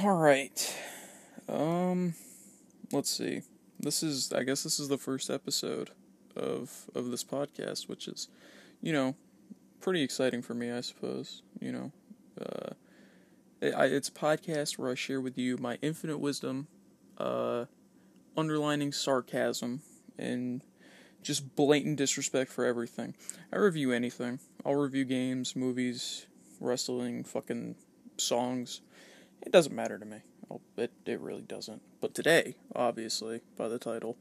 All right. Um let's see. This is I guess this is the first episode of of this podcast, which is you know, pretty exciting for me, I suppose, you know. Uh it, I, it's a podcast where I share with you my infinite wisdom, uh underlining sarcasm and just blatant disrespect for everything. I review anything. I'll review games, movies, wrestling, fucking songs. It doesn't matter to me. Oh, it it really doesn't. But today, obviously, by the title,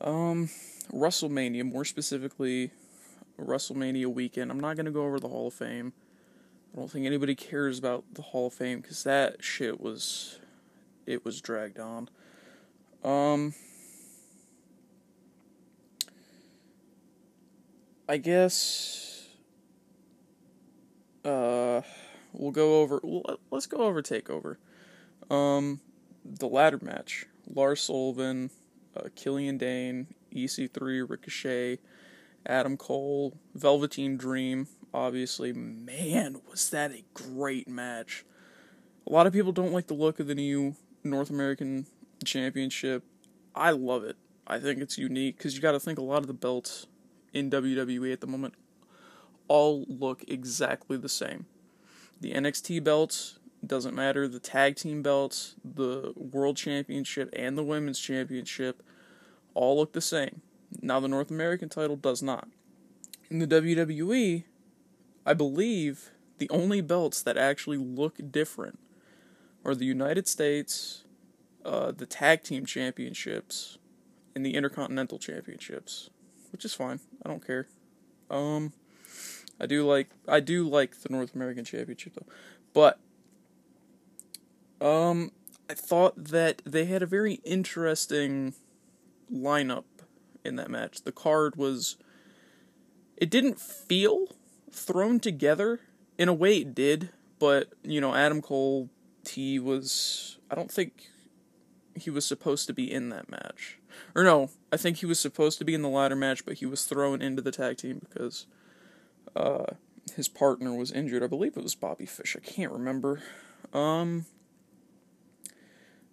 um, WrestleMania, more specifically, WrestleMania weekend. I'm not gonna go over the Hall of Fame. I don't think anybody cares about the Hall of Fame because that shit was, it was dragged on. Um, I guess uh we'll go over let's go over takeover. Um the ladder match. Lars Sullivan, uh, Killian Dain, EC3, Ricochet, Adam Cole, Velveteen Dream, obviously. Man, was that a great match. A lot of people don't like the look of the new North American Championship. I love it. I think it's unique because you got to think a lot of the belts in WWE at the moment all look exactly the same. The NXT belts doesn't matter, the tag team belts, the world championship and the women's championship all look the same. Now the North American title does not. In the WWE, I believe the only belts that actually look different are the United States, uh, the tag team championships, and the Intercontinental championships which is fine. I don't care. Um, I do like I do like the North American Championship though, but um, I thought that they had a very interesting lineup in that match. The card was it didn't feel thrown together in a way it did, but you know Adam Cole he was I don't think he was supposed to be in that match. Or no, I think he was supposed to be in the ladder match, but he was thrown into the tag team because uh, his partner was injured. I believe it was Bobby Fish. I can't remember. Um,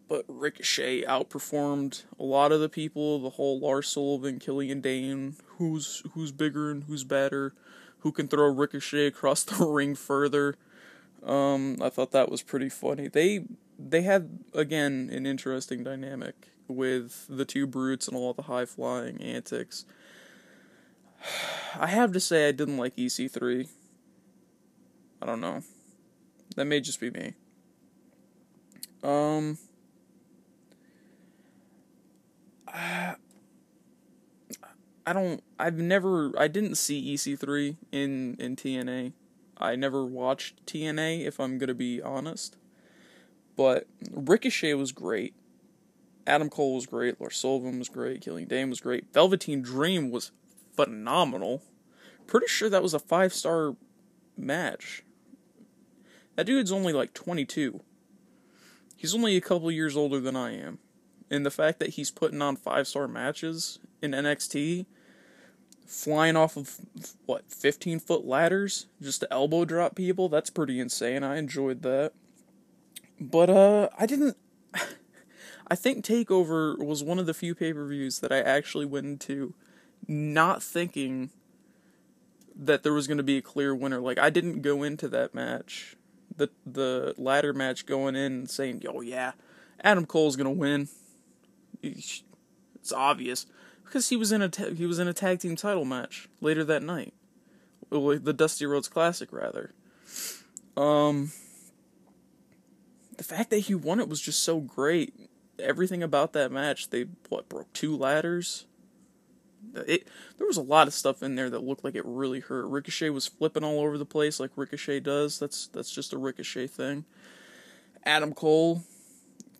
but Ricochet outperformed a lot of the people. The whole Lars Sullivan, Killian Dain, who's who's bigger and who's better, who can throw Ricochet across the ring further. Um, I thought that was pretty funny. They they had again an interesting dynamic with the two brutes and all the high flying antics. I have to say I didn't like EC3. I don't know. That may just be me. Um I, I don't I've never I didn't see EC3 in in TNA. I never watched TNA if I'm going to be honest. But Ricochet was great. Adam Cole was great. Lars Sullivan was great. Killian Dain was great. Velveteen Dream was phenomenal. Pretty sure that was a five star match. That dude's only like 22. He's only a couple years older than I am. And the fact that he's putting on five star matches in NXT, flying off of, what, 15 foot ladders just to elbow drop people, that's pretty insane. I enjoyed that. But uh I didn't I think Takeover was one of the few pay-per-views that I actually went into not thinking that there was going to be a clear winner. Like I didn't go into that match, the the ladder match going in saying, "Oh yeah, Adam Cole's going to win." It's obvious because he was in a ta- he was in a tag team title match later that night. The Dusty Rhodes Classic rather. Um the fact that he won it was just so great. Everything about that match, they what broke two ladders. It there was a lot of stuff in there that looked like it really hurt. Ricochet was flipping all over the place like Ricochet does. That's that's just a Ricochet thing. Adam Cole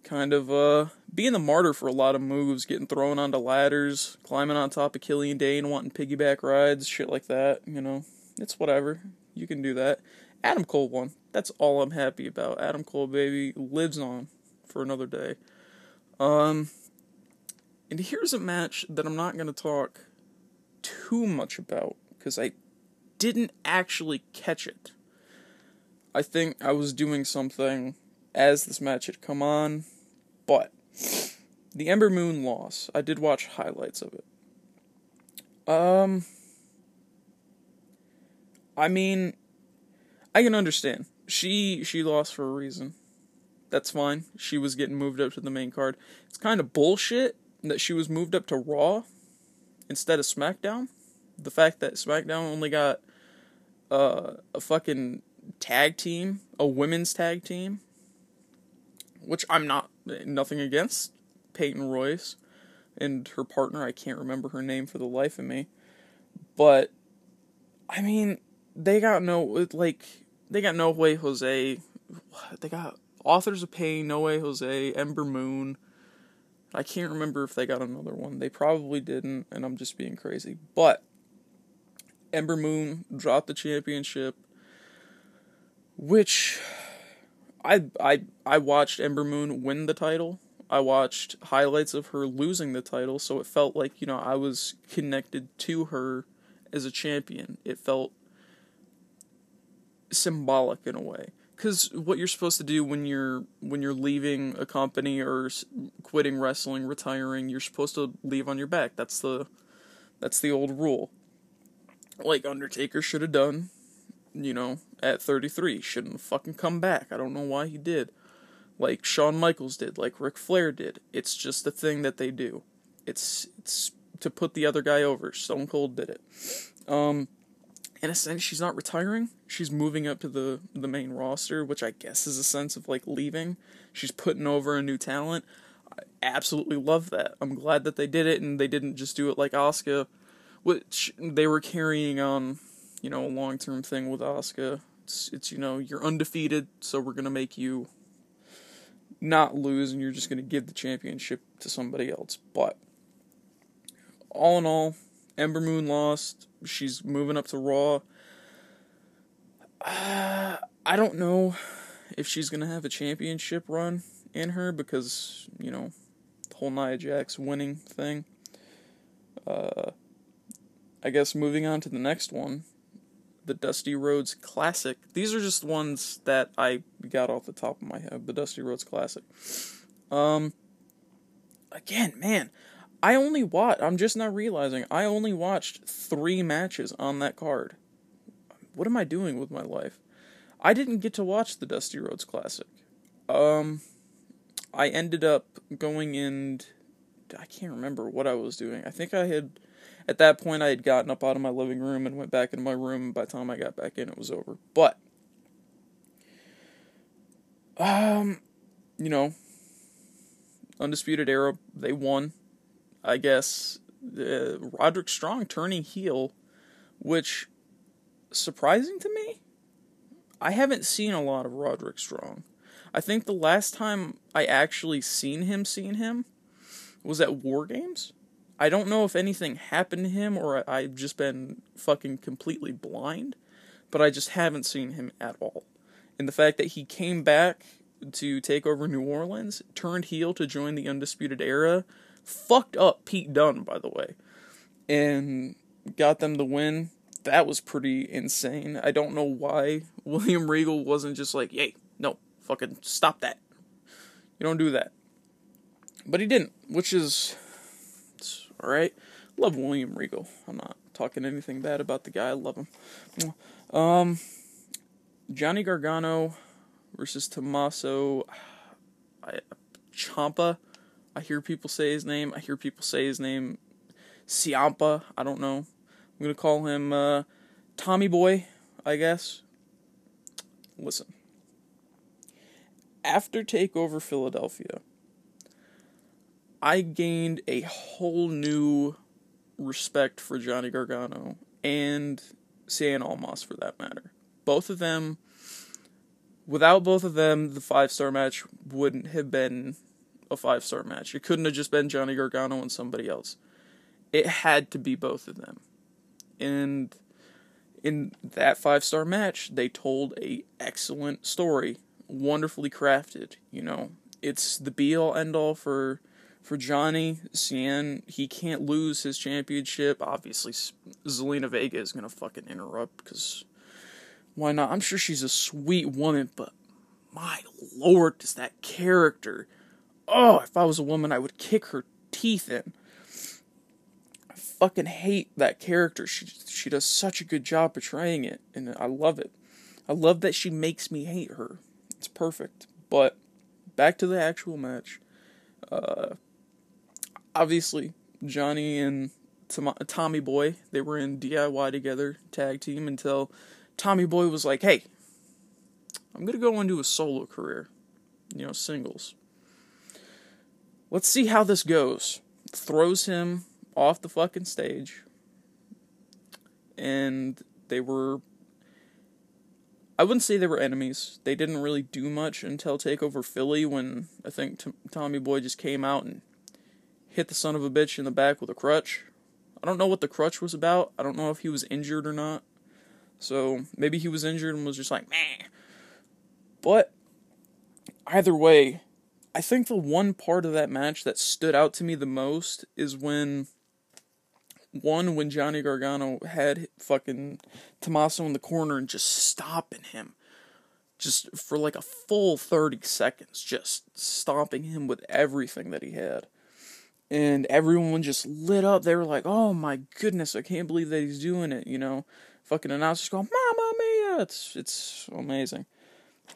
kind of uh being the martyr for a lot of moves, getting thrown onto ladders, climbing on top of Killian Dain, wanting piggyback rides, shit like that, you know. It's whatever. You can do that. Adam Cole won. That's all I'm happy about. Adam Cole, baby, lives on for another day. Um, and here's a match that I'm not going to talk too much about because I didn't actually catch it. I think I was doing something as this match had come on, but the Ember Moon loss. I did watch highlights of it. Um, I mean, I can understand. She she lost for a reason. That's fine. She was getting moved up to the main card. It's kind of bullshit that she was moved up to Raw instead of SmackDown. The fact that SmackDown only got uh, a fucking tag team, a women's tag team, which I'm not nothing against Peyton Royce and her partner. I can't remember her name for the life of me, but I mean, they got no like they got No Way Jose. They got Authors of Pain, No Way Jose, Ember Moon. I can't remember if they got another one. They probably didn't, and I'm just being crazy. But Ember Moon dropped the championship, which I I I watched Ember Moon win the title. I watched highlights of her losing the title, so it felt like, you know, I was connected to her as a champion. It felt symbolic in a way because what you're supposed to do when you're when you're leaving a company or quitting wrestling retiring you're supposed to leave on your back. That's the that's the old rule. Like undertaker should have done you know at 33 shouldn't have fucking come back. I don't know why he did. Like Shawn Michaels did like Ric Flair did. It's just a thing that they do. It's it's to put the other guy over. Stone cold did it. Um in a sense she's not retiring. She's moving up to the the main roster which i guess is a sense of like leaving. She's putting over a new talent. I absolutely love that. I'm glad that they did it and they didn't just do it like Asuka which they were carrying on you know a long-term thing with Asuka it's, it's you know you're undefeated so we're going to make you not lose and you're just going to give the championship to somebody else. But all in all Ember Moon lost. She's moving up to Raw. Uh, I don't know if she's gonna have a championship run in her because you know the whole Nia Jax winning thing. Uh, I guess moving on to the next one, the Dusty Rhodes Classic. These are just ones that I got off the top of my head. The Dusty Rhodes Classic. Um, again, man, I only watched, I'm just now realizing, I only watched three matches on that card. What am I doing with my life? I didn't get to watch the Dusty Rhodes Classic. Um, I ended up going in, I can't remember what I was doing. I think I had, at that point, I had gotten up out of my living room and went back into my room. By the time I got back in, it was over. But, um, you know, Undisputed Era, they won. I guess, uh, Roderick Strong turning heel, which surprising to me. I haven't seen a lot of Roderick Strong. I think the last time I actually seen him, seen him, was at War Games. I don't know if anything happened to him or I've just been fucking completely blind, but I just haven't seen him at all. And the fact that he came back to take over New Orleans, turned heel to join the Undisputed Era, fucked up Pete Dunne, by the way, and got them the win. That was pretty insane. I don't know why William Regal wasn't just like, "Hey, no, fucking stop that. You don't do that." But he didn't, which is all right. Love William Regal. I'm not talking anything bad about the guy. I love him. Um, Johnny Gargano versus Tommaso Ciampa. I hear people say his name. I hear people say his name Ciampa. I don't know. I'm gonna call him uh, Tommy Boy, I guess. Listen. After Takeover Philadelphia, I gained a whole new respect for Johnny Gargano and Cien Almas for that matter. Both of them, without both of them, the five star match wouldn't have been a five star match. It couldn't have just been Johnny Gargano and somebody else. It had to be both of them. And in that five star match, they told a excellent story, wonderfully crafted. You know, it's the be all end all for for Johnny Cien. He can't lose his championship. Obviously, Zelina Vega is gonna fucking interrupt because why not? I'm sure she's a sweet woman, but my lord, does that character. Oh, if I was a woman, I would kick her teeth in. I fucking hate that character. She she does such a good job portraying it, and I love it. I love that she makes me hate her. It's perfect. But back to the actual match. Uh, obviously, Johnny and Tom- Tommy Boy they were in DIY together, tag team until Tommy Boy was like, "Hey, I'm gonna go into a solo career, you know, singles. Let's see how this goes." Throws him off the fucking stage, and they were I wouldn't say they were enemies. They didn't really do much until Takeover Philly when I think T- Tommy Boy just came out and hit the son of a bitch in the back with a crutch. I don't know what the crutch was about. I don't know if he was injured or not. So maybe he was injured and was just like, meh. But either way, I think the one part of that match that stood out to me the most is when one when Johnny Gargano had fucking Tommaso in the corner and just stomping him. Just for like a full 30 seconds, just stomping him with everything that he had. And everyone just lit up. They were like, oh my goodness, I can't believe that he's doing it, you know. Fucking announcers going, Mamma Mia! It's, it's amazing.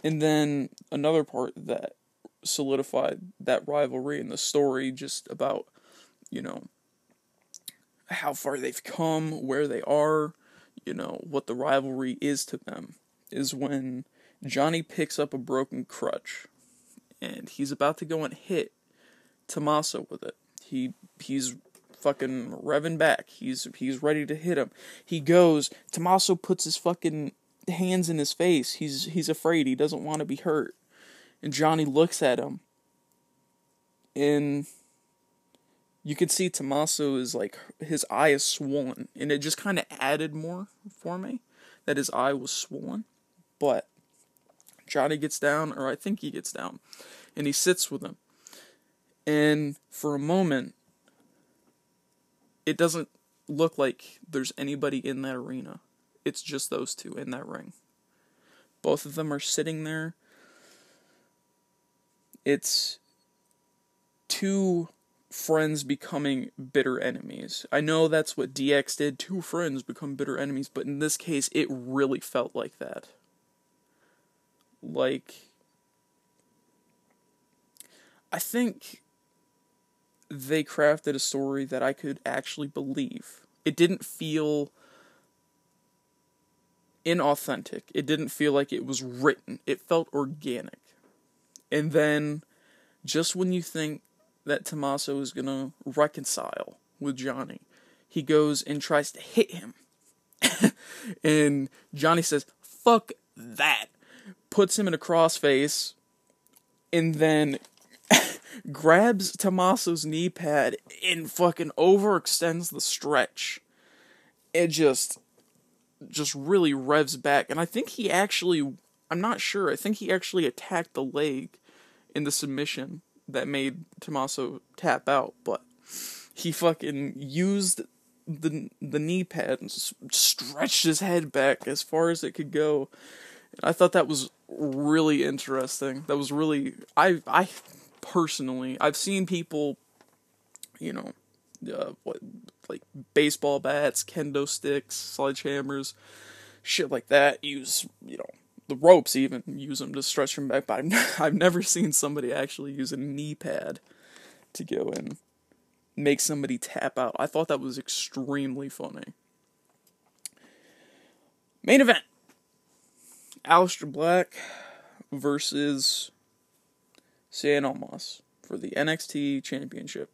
And then another part that solidified that rivalry and the story just about, you know, how far they've come, where they are, you know, what the rivalry is to them, is when Johnny picks up a broken crutch and he's about to go and hit Tommaso with it. He he's fucking revving back. He's he's ready to hit him. He goes, Tommaso puts his fucking hands in his face. He's he's afraid. He doesn't want to be hurt. And Johnny looks at him and you could see Tommaso is like his eye is swollen, and it just kind of added more for me that his eye was swollen. But Johnny gets down, or I think he gets down, and he sits with him. And for a moment, it doesn't look like there's anybody in that arena. It's just those two in that ring. Both of them are sitting there. It's two friends becoming bitter enemies. I know that's what DX did, two friends become bitter enemies, but in this case, it really felt like that. Like, I think they crafted a story that I could actually believe. It didn't feel inauthentic. It didn't feel like it was written. It felt organic. And then, just when you think that Tommaso is gonna reconcile with Johnny. He goes and tries to hit him. and Johnny says, fuck that. Puts him in a crossface and then grabs Tommaso's knee pad and fucking overextends the stretch. It just just really revs back. And I think he actually I'm not sure, I think he actually attacked the leg in the submission that made Tommaso tap out, but he fucking used the the knee pad and stretched his head back as far as it could go. I thought that was really interesting. That was really I I personally I've seen people, you know, uh, what like baseball bats, kendo sticks, sledgehammers, shit like that use you know the ropes even use them to stretch them back. But I've, I've never seen somebody actually use a knee pad to go and make somebody tap out. I thought that was extremely funny. Main event Aleister Black versus Cien Almas for the NXT Championship.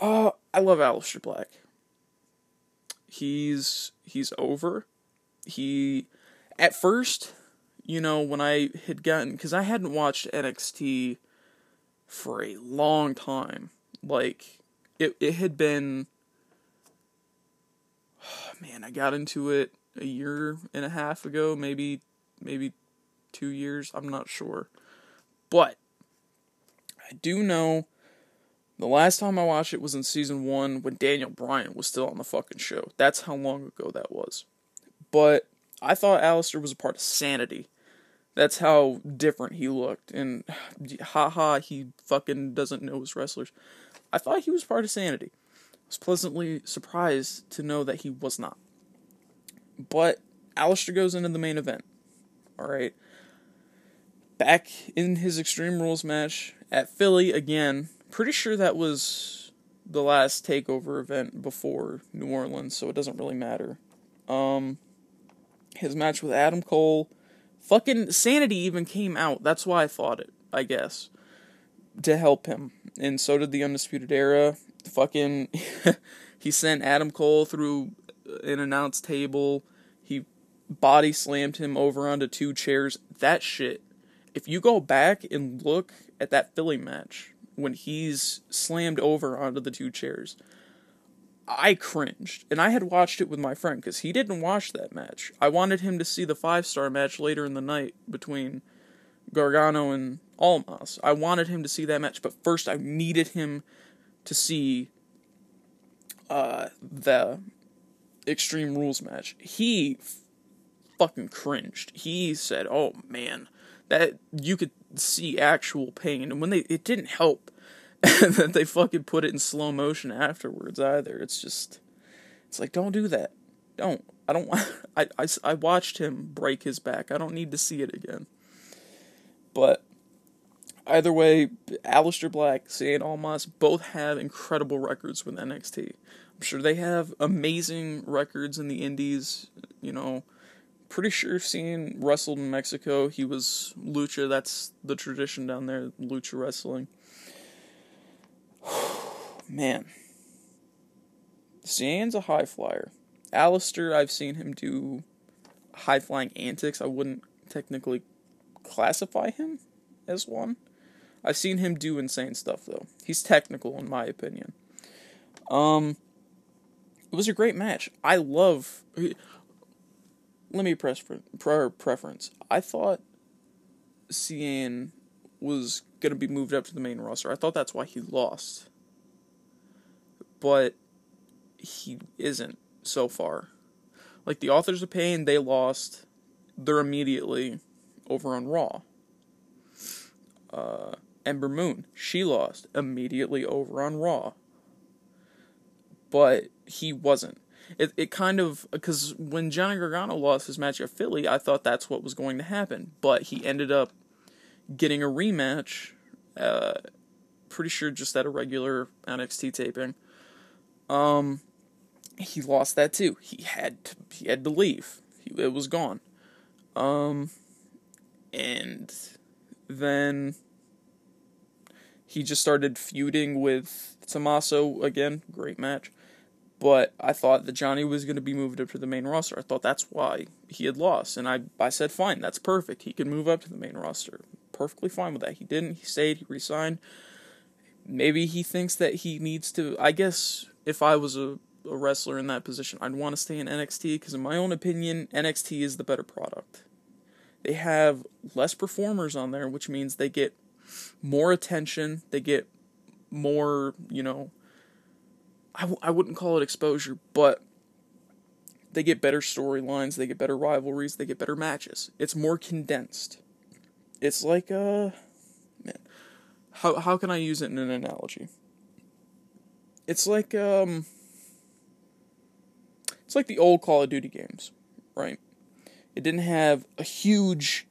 Uh, I love Aleister Black. He's he's over he at first, you know, when I had gotten because I hadn't watched NXT for a long time. Like it it had been oh, man, I got into it a year and a half ago, maybe maybe 2 years, I'm not sure. But I do know the last time I watched it was in season 1 when Daniel Bryan was still on the fucking show. That's how long ago that was. But I thought Aleister was a part of Sanity. That's how different he looked. And haha, he fucking doesn't know his wrestlers. I thought he was part of Sanity. I was pleasantly surprised to know that he was not. But Aleister goes into the main event. Alright. Back in his Extreme Rules match at Philly again. Pretty sure that was the last takeover event before New Orleans, so it doesn't really matter. Um his match with Adam Cole. Fucking Sanity even came out. That's why I thought it, I guess. To help him. And so did the Undisputed Era. Fucking he sent Adam Cole through an announce table. He body slammed him over onto two chairs. That shit. If you go back and look at that Philly match when he's slammed over onto the two chairs, I cringed. And I had watched it with my friend because he didn't watch that match. I wanted him to see the five star match later in the night between Gargano and Almas. I wanted him to see that match, but first I needed him to see uh, the Extreme Rules match. He f- fucking cringed. He said, "Oh man, that you could see actual pain." And when they it didn't help that they fucking put it in slow motion afterwards either. It's just it's like don't do that. Don't. I don't want I, I, I watched him break his back. I don't need to see it again. But either way, Aleister Black, Cien Almas both have incredible records with NXT. I'm sure they have amazing records in the indies, you know. Pretty sure Cien wrestled in Mexico. He was lucha, that's the tradition down there, lucha wrestling. Man. Cien's a high flyer. Aleister, I've seen him do high flying antics. I wouldn't technically classify him as one. I've seen him do insane stuff though. He's technical in my opinion. Um it was a great match. I love let me press for prior preference. I thought Cien was going to be moved up to the main roster. I thought that's why he lost. But he isn't so far. Like the Authors of Pain, they lost. They're immediately over on Raw. Uh, Ember Moon, she lost immediately over on Raw. But he wasn't. It it kind of because when Johnny Gargano lost his match at Philly, I thought that's what was going to happen. But he ended up getting a rematch. Uh, pretty sure just at a regular NXT taping. Um, he lost that too. He had to, he had to leave. He, it was gone. Um, and then he just started feuding with Tommaso again. Great match. But I thought that Johnny was going to be moved up to the main roster. I thought that's why he had lost. And I, I said, fine, that's perfect. He can move up to the main roster. Perfectly fine with that. He didn't. He stayed. He resigned. Maybe he thinks that he needs to. I guess if I was a, a wrestler in that position, I'd want to stay in NXT because, in my own opinion, NXT is the better product. They have less performers on there, which means they get more attention. They get more, you know, I w- I wouldn't call it exposure, but they get better storylines, they get better rivalries, they get better matches. It's more condensed. It's like uh man, how how can I use it in an analogy? It's like um it's like the old Call of Duty games, right? It didn't have a huge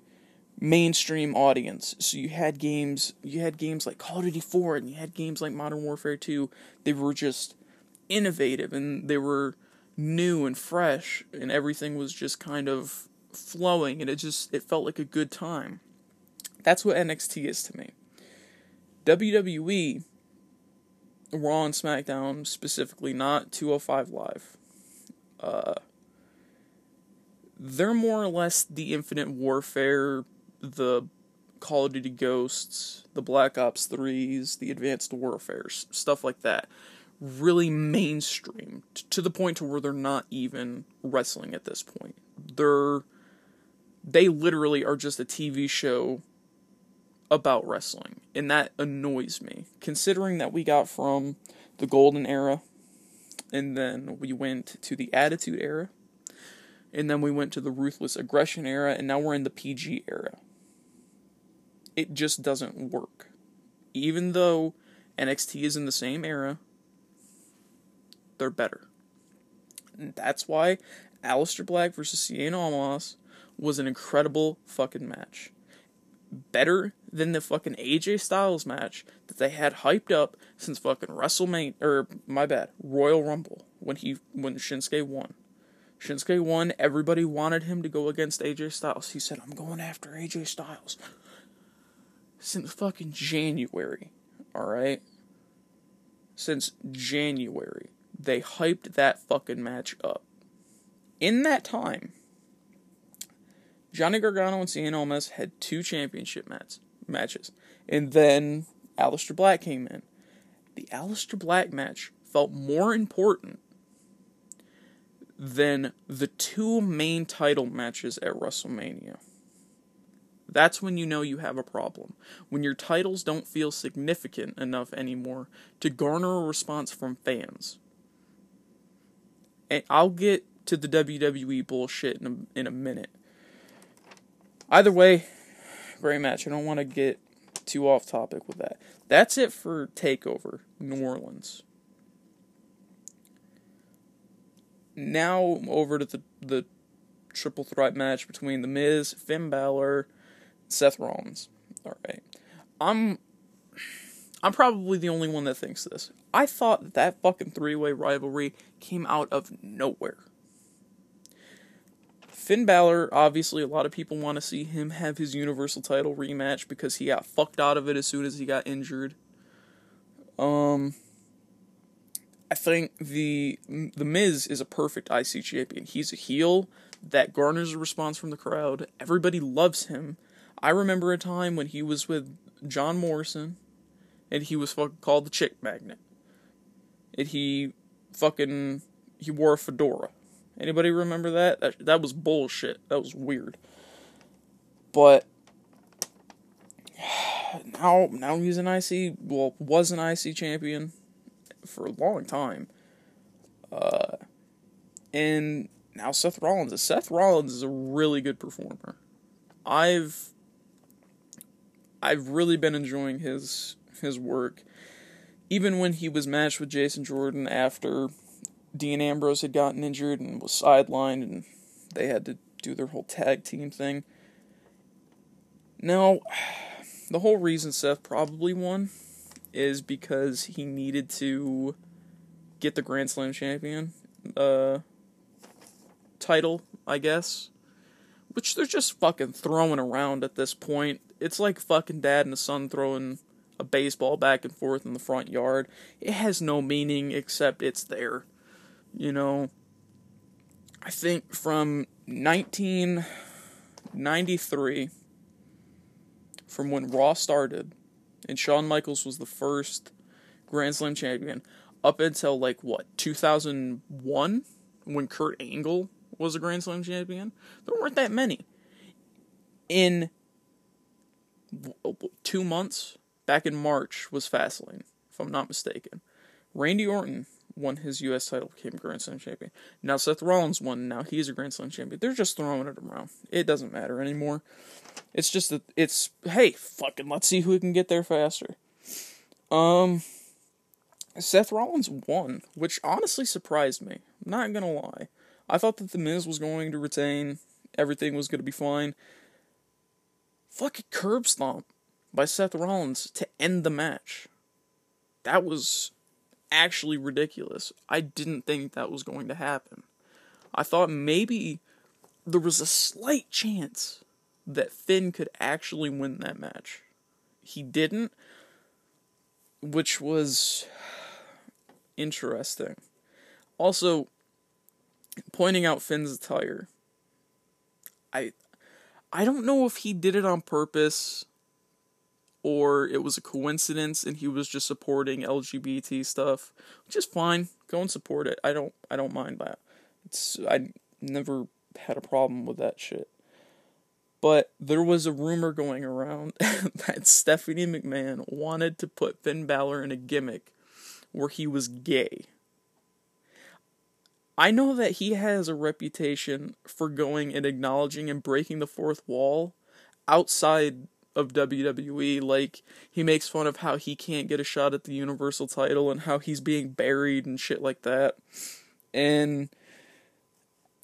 mainstream audience. So you had games you had games like Call of Duty 4 and you had games like Modern Warfare 2. They were just innovative and they were new and fresh and everything was just kind of flowing and it just it felt like a good time. That's what NXT is to me. WWE Raw and SmackDown specifically, not 205 Live. Uh they're more or less the Infinite Warfare, the Call of Duty Ghosts, the Black Ops 3s, the Advanced Warfare, stuff like that really mainstream to the point to where they're not even wrestling at this point. They're they literally are just a TV show about wrestling, and that annoys me. Considering that we got from the golden era and then we went to the attitude era and then we went to the ruthless aggression era and now we're in the PG era. It just doesn't work. Even though NXT is in the same era, they're better. And that's why Aleister Black versus Cien Almas was an incredible fucking match. Better than the fucking AJ Styles match that they had hyped up since fucking WrestleMania or my bad, Royal Rumble when he when Shinsuke won. Shinsuke won, everybody wanted him to go against AJ Styles. He said, I'm going after AJ Styles. Since fucking January, alright? Since January, they hyped that fucking match up. In that time, Johnny Gargano and Cien Almas had two championship match, matches. And then Aleister Black came in. The Aleister Black match felt more important than the two main title matches at WrestleMania. That's when you know you have a problem. When your titles don't feel significant enough anymore to garner a response from fans. And I'll get to the WWE bullshit in a, in a minute. Either way, great match. I don't want to get too off topic with that. That's it for TakeOver New Orleans. Now over to the the triple threat match between The Miz, Finn Balor, Seth Rollins. All right, I'm I'm probably the only one that thinks this. I thought that, that fucking three way rivalry came out of nowhere. Finn Balor, obviously, a lot of people want to see him have his Universal title rematch because he got fucked out of it as soon as he got injured. Um, I think the the Miz is a perfect IC champion. He's a heel that garners a response from the crowd. Everybody loves him. I remember a time when he was with John Morrison, and he was fucking called the Chick Magnet. And he fucking he wore a fedora. Anybody remember that? That that was bullshit. That was weird. But now now he's an IC well was an IC champion for a long time. Uh, and now Seth Rollins Seth Rollins is a really good performer. I've I've really been enjoying his his work. Even when he was matched with Jason Jordan after Dean Ambrose had gotten injured and was sidelined and they had to do their whole tag team thing. Now, the whole reason Seth probably won is because he needed to get the Grand Slam champion uh, title, I guess. Which they're just fucking throwing around at this point. It's like fucking dad and a son throwing a baseball back and forth in the front yard. It has no meaning except it's there. You know, I think from 1993, from when Raw started, and Shawn Michaels was the first Grand Slam champion up until like what 2001 when Kurt Angle was a Grand Slam champion. There weren't that many. In two months, back in March, was Fastlane, if I'm not mistaken. Randy Orton won his U.S. title, became Grand Slam champion. Now Seth Rollins won. Now he's a Grand Slam champion. They're just throwing it around. It doesn't matter anymore. It's just that it's hey, fucking let's see who can get there faster. Um, Seth Rollins won, which honestly surprised me. I'm not gonna lie. I thought that the Miz was going to retain. Everything was gonna be fine. Fucking curb stomp by Seth Rollins to end the match. That was actually ridiculous. I didn't think that was going to happen. I thought maybe there was a slight chance that Finn could actually win that match. He didn't, which was interesting. Also, pointing out Finn's attire. I I don't know if he did it on purpose or it was a coincidence and he was just supporting LGBT stuff, which is fine. Go and support it. I don't I don't mind that. It's I never had a problem with that shit. But there was a rumor going around that Stephanie McMahon wanted to put Finn Balor in a gimmick where he was gay. I know that he has a reputation for going and acknowledging and breaking the fourth wall outside of WWE. Like he makes fun of how he can't get a shot at the Universal title and how he's being buried and shit like that. And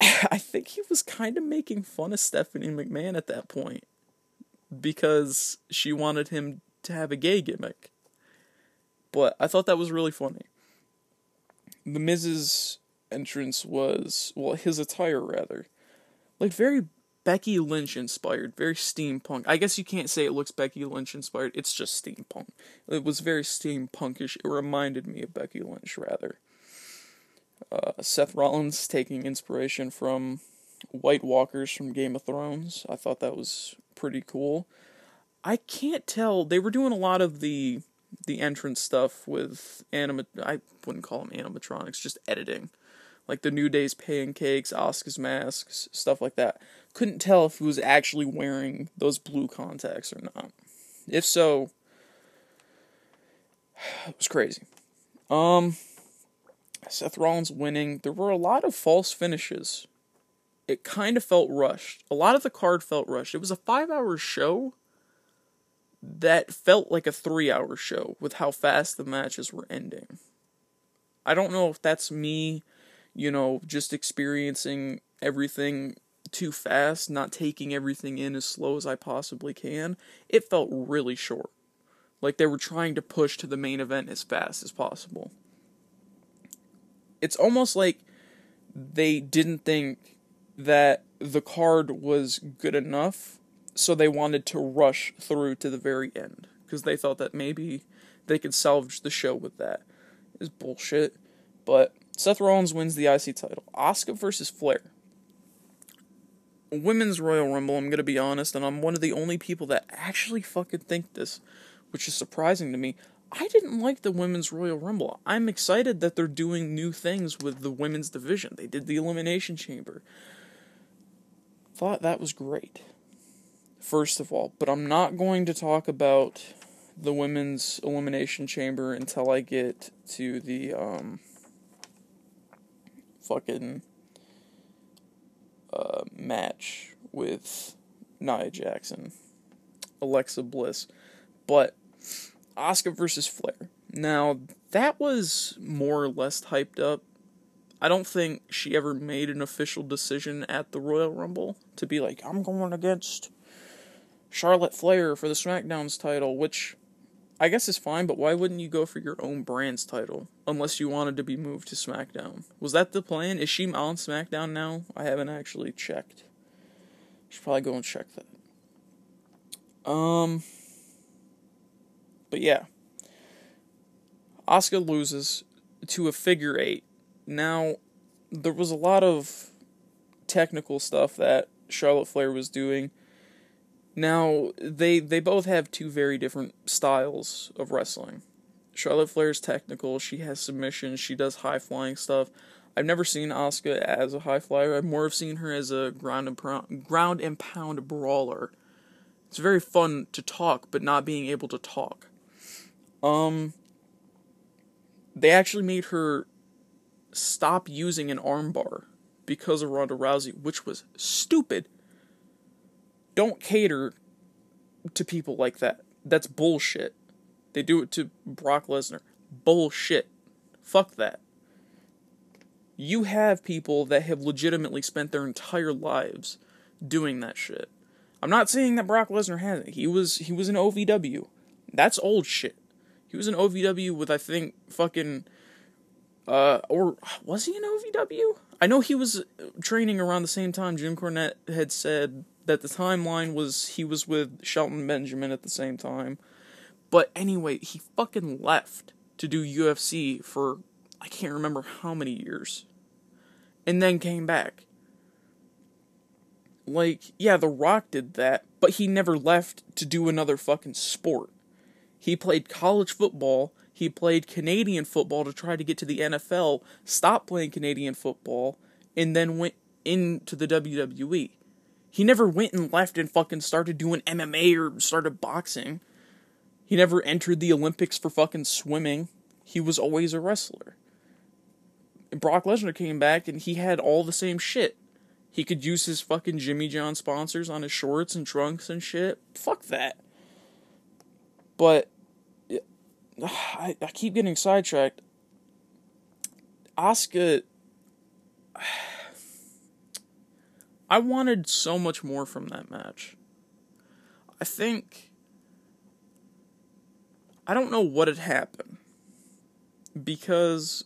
I think he was kind of making fun of Stephanie McMahon at that point because she wanted him to have a gay gimmick. But I thought that was really funny. The Miz's entrance was, well, his attire rather, like very Becky Lynch inspired, very steampunk. I guess you can't say it looks Becky Lynch inspired, it's just steampunk. It was very steampunkish. It reminded me of Becky Lynch rather. Uh, Seth Rollins taking inspiration from White Walkers from Game of Thrones. I thought that was pretty cool. I can't tell. They were doing a lot of the the entrance stuff with anima. I wouldn't call them animatronics, just editing, like the New Day's pancakes, Asuka's masks, stuff like that. Couldn't tell if he was actually wearing those blue contacts or not. If so, it was crazy. Um, Seth Rollins winning. There were a lot of false finishes. It kind of felt rushed. A lot of the card felt rushed. It was a five hour show that felt like a three hour show with how fast the matches were ending. I don't know if that's me, you know, just experiencing everything too fast, not taking everything in as slow as I possibly can. It felt really short. Like they were trying to push to the main event as fast as possible. It's almost like they didn't think that the card was good enough so they wanted to rush through to the very end because they thought that maybe they could salvage the show with that. Is bullshit. But Seth Rollins wins the IC title. Asuka versus Flair. Women's Royal Rumble, I'm gonna be honest, and I'm one of the only people that actually fucking think this, which is surprising to me. I didn't like the Women's Royal Rumble. I'm excited that they're doing new things with the women's division. They did the Elimination Chamber. Thought that was great first of all, but I'm not going to talk about the women's elimination chamber until I get to the um fucking uh, match with Nia Jackson, Alexa Bliss, but Asuka versus Flair. Now that was more or less hyped up. I don't think she ever made an official decision at the Royal Rumble to be like, I'm going against Charlotte Flair for the SmackDown's title, which I guess is fine, but why wouldn't you go for your own brand's title unless you wanted to be moved to SmackDown? Was that the plan? Is she on SmackDown now? I haven't actually checked. Should probably go and check that. Um, but yeah, Asuka loses to a figure eight. Now, there was a lot of technical stuff that Charlotte Flair was doing now, they they both have two very different styles of wrestling. Charlotte Flair's technical, she has submissions, she does high flying stuff. I've never seen Asuka as a high flyer. I've more have seen her as a ground and pound, ground and pound brawler. It's very fun to talk, but not being able to talk. Um, they actually made her stop using an armbar because of Ronda Rousey, which was stupid don't cater to people like that. That's bullshit. They do it to Brock Lesnar. Bullshit. Fuck that. You have people that have legitimately spent their entire lives doing that shit. I'm not saying that Brock Lesnar hasn't. He was he was an OVW. That's old shit. He was an OVW with I think fucking uh or was he an OVW? I know he was training around the same time Jim Cornette had said that the timeline was he was with Shelton Benjamin at the same time. But anyway, he fucking left to do UFC for I can't remember how many years. And then came back. Like, yeah, The Rock did that, but he never left to do another fucking sport. He played college football, he played Canadian football to try to get to the NFL, stopped playing Canadian football, and then went into the WWE. He never went and left and fucking started doing MMA or started boxing. He never entered the Olympics for fucking swimming. He was always a wrestler. And Brock Lesnar came back and he had all the same shit. He could use his fucking Jimmy John sponsors on his shorts and trunks and shit. Fuck that. But I, I keep getting sidetracked. Asuka. I wanted so much more from that match. I think. I don't know what had happened. Because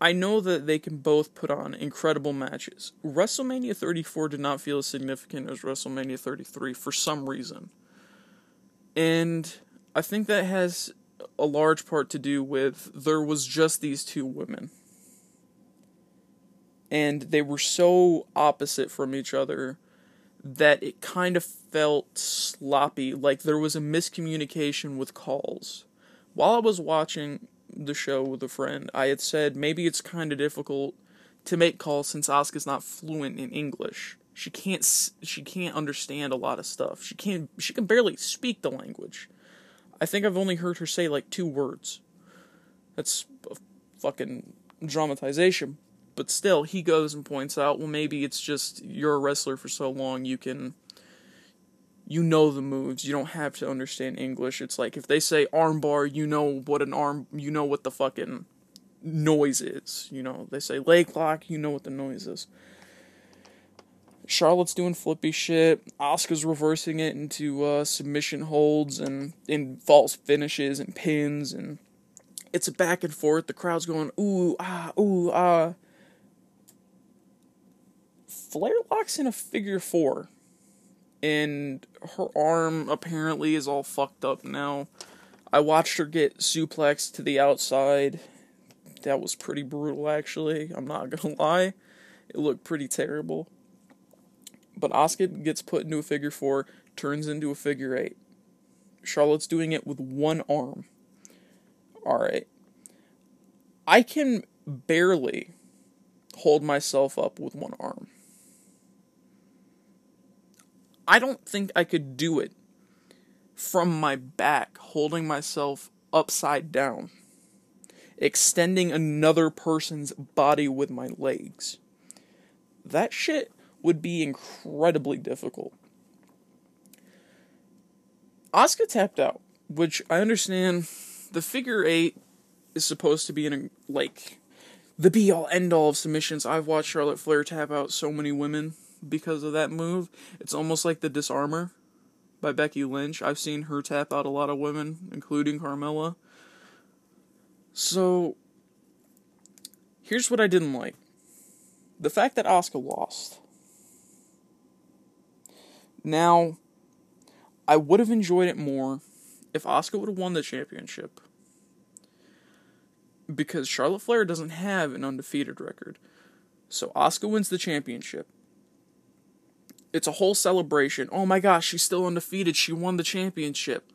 I know that they can both put on incredible matches. WrestleMania 34 did not feel as significant as WrestleMania 33 for some reason. And I think that has a large part to do with there was just these two women. And they were so opposite from each other that it kind of felt sloppy, like there was a miscommunication with calls. While I was watching the show with a friend, I had said maybe it's kind of difficult to make calls since Asuka's not fluent in English. She can't she can't understand a lot of stuff. She can't she can barely speak the language. I think I've only heard her say like two words. That's a fucking dramatization. But still, he goes and points out, well, maybe it's just you're a wrestler for so long, you can. You know the moves. You don't have to understand English. It's like if they say armbar, you know what an arm. You know what the fucking noise is. You know they say leg lock. You know what the noise is. Charlotte's doing flippy shit. Asuka's reversing it into uh, submission holds and in false finishes and pins and it's a back and forth. The crowd's going ooh ah ooh ah. Flair locks in a figure four, and her arm apparently is all fucked up now. I watched her get suplexed to the outside. That was pretty brutal, actually. I'm not gonna lie. It looked pretty terrible. But Asuka gets put into a figure four, turns into a figure eight. Charlotte's doing it with one arm. Alright. I can barely hold myself up with one arm. I don't think I could do it from my back, holding myself upside down, extending another person's body with my legs. That shit would be incredibly difficult. Asuka tapped out, which I understand the figure eight is supposed to be in a, like the be all end all of submissions. I've watched Charlotte Flair tap out so many women because of that move. It's almost like the disarmer by Becky Lynch. I've seen her tap out a lot of women, including Carmella. So here's what I didn't like. The fact that Asuka lost. Now, I would have enjoyed it more if Asuka would have won the championship. Because Charlotte Flair doesn't have an undefeated record. So Asuka wins the championship. It's a whole celebration. Oh my gosh, she's still undefeated. She won the championship.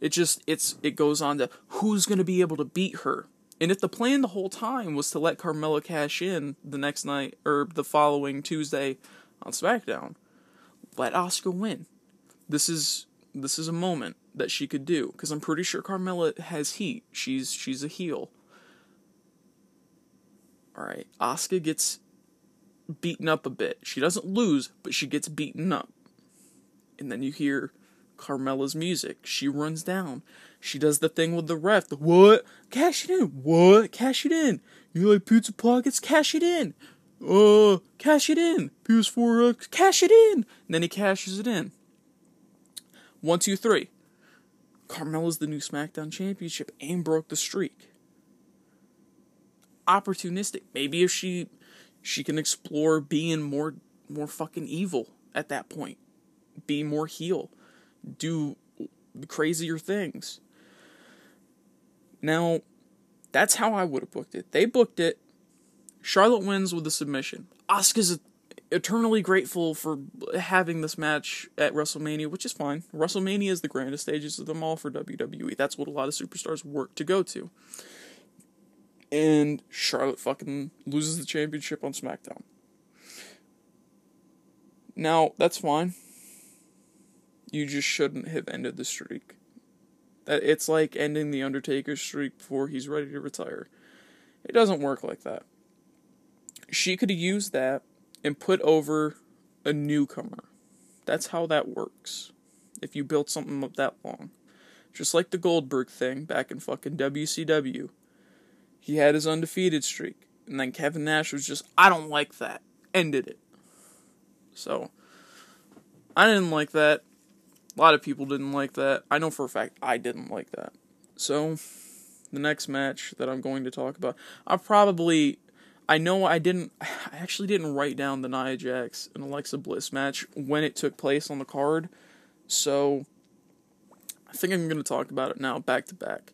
It just it's it goes on to who's going to be able to beat her. And if the plan the whole time was to let Carmella cash in the next night or the following Tuesday on SmackDown, let Asuka win. This is this is a moment that she could do because I'm pretty sure Carmella has heat. She's she's a heel. All right, Asuka gets beaten up a bit. She doesn't lose, but she gets beaten up. And then you hear Carmella's music. She runs down. She does the thing with the ref. The what? Cash it in. What? Cash it in. You like pizza pockets? Cash it in uh, cash it in. PS4, uh, cash it in. And then he cashes it in. One, two, three. Carmella's the new SmackDown Championship and broke the streak. Opportunistic. Maybe if she she can explore being more more fucking evil at that point. Be more heel. Do crazier things. Now, that's how I would have booked it. They booked it Charlotte wins with a submission. Asuka's eternally grateful for having this match at WrestleMania, which is fine. WrestleMania is the grandest stages of them all for WWE. That's what a lot of superstars work to go to. And Charlotte fucking loses the championship on SmackDown. Now, that's fine. You just shouldn't have ended the streak. That it's like ending the Undertaker's streak before he's ready to retire. It doesn't work like that she could have used that and put over a newcomer. That's how that works. If you build something up that long. just like the Goldberg thing back in fucking WCW. He had his undefeated streak, and then Kevin Nash was just, I don't like that, ended it. So, I didn't like that. A lot of people didn't like that. I know for a fact I didn't like that. So, the next match that I'm going to talk about, I probably, I know I didn't, I actually didn't write down the Nia Jax and Alexa Bliss match when it took place on the card. So, I think I'm going to talk about it now, back to back.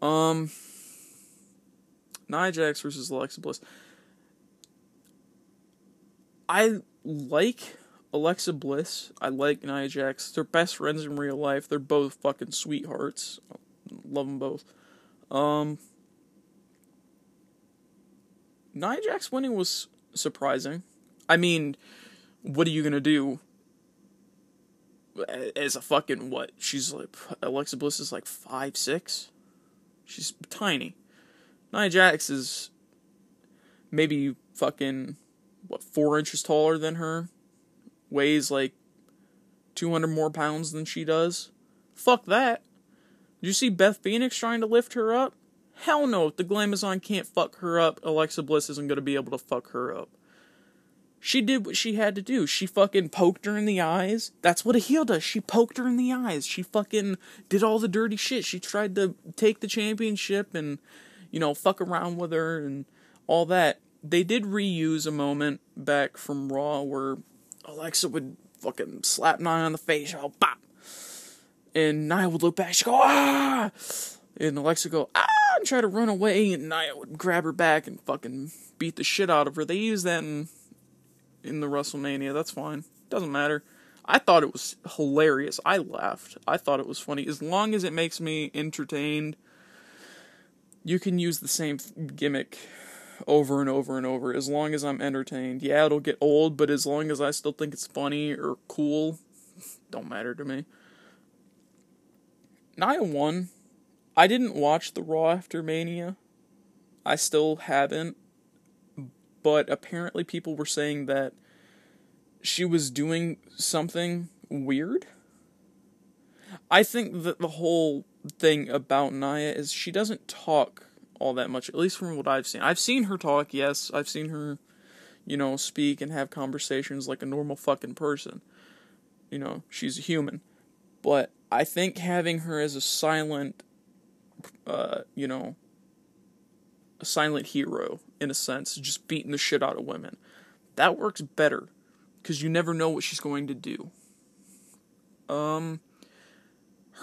Um, Nia Jax versus Alexa Bliss. I like Alexa Bliss. I like Nia Jax. They're best friends in real life. They're both fucking sweethearts. Love them both. Um, Nia Jax winning was surprising. I mean, what are you gonna do? As a fucking what? She's like Alexa Bliss is like five six. She's tiny. Nia Jax is maybe fucking what four inches taller than her, weighs like two hundred more pounds than she does. Fuck that. Did you see Beth Phoenix trying to lift her up? Hell no, if the Glamazon can't fuck her up, Alexa Bliss isn't gonna be able to fuck her up. She did what she had to do. She fucking poked her in the eyes. That's what a heel does. She poked her in the eyes. She fucking did all the dirty shit. She tried to take the championship and, you know, fuck around with her and all that. They did reuse a moment back from Raw where Alexa would fucking slap Nia on the face. Oh, bop. And Nia would look back. She'd go, ah! And Alexa go, ah! And try to run away. And Nia would grab her back and fucking beat the shit out of her. They used that in, in the WrestleMania. That's fine. Doesn't matter. I thought it was hilarious. I laughed. I thought it was funny. As long as it makes me entertained, you can use the same gimmick over and over and over. As long as I'm entertained. Yeah, it'll get old, but as long as I still think it's funny or cool, don't matter to me. Nia won. I didn't watch the Raw after Mania. I still haven't. But apparently, people were saying that she was doing something weird. I think that the whole thing about Nia is she doesn't talk all that much, at least from what I've seen. I've seen her talk, yes. I've seen her, you know, speak and have conversations like a normal fucking person. You know, she's a human. But I think having her as a silent, uh, you know, a silent hero in a sense, just beating the shit out of women, that works better because you never know what she's going to do. Um,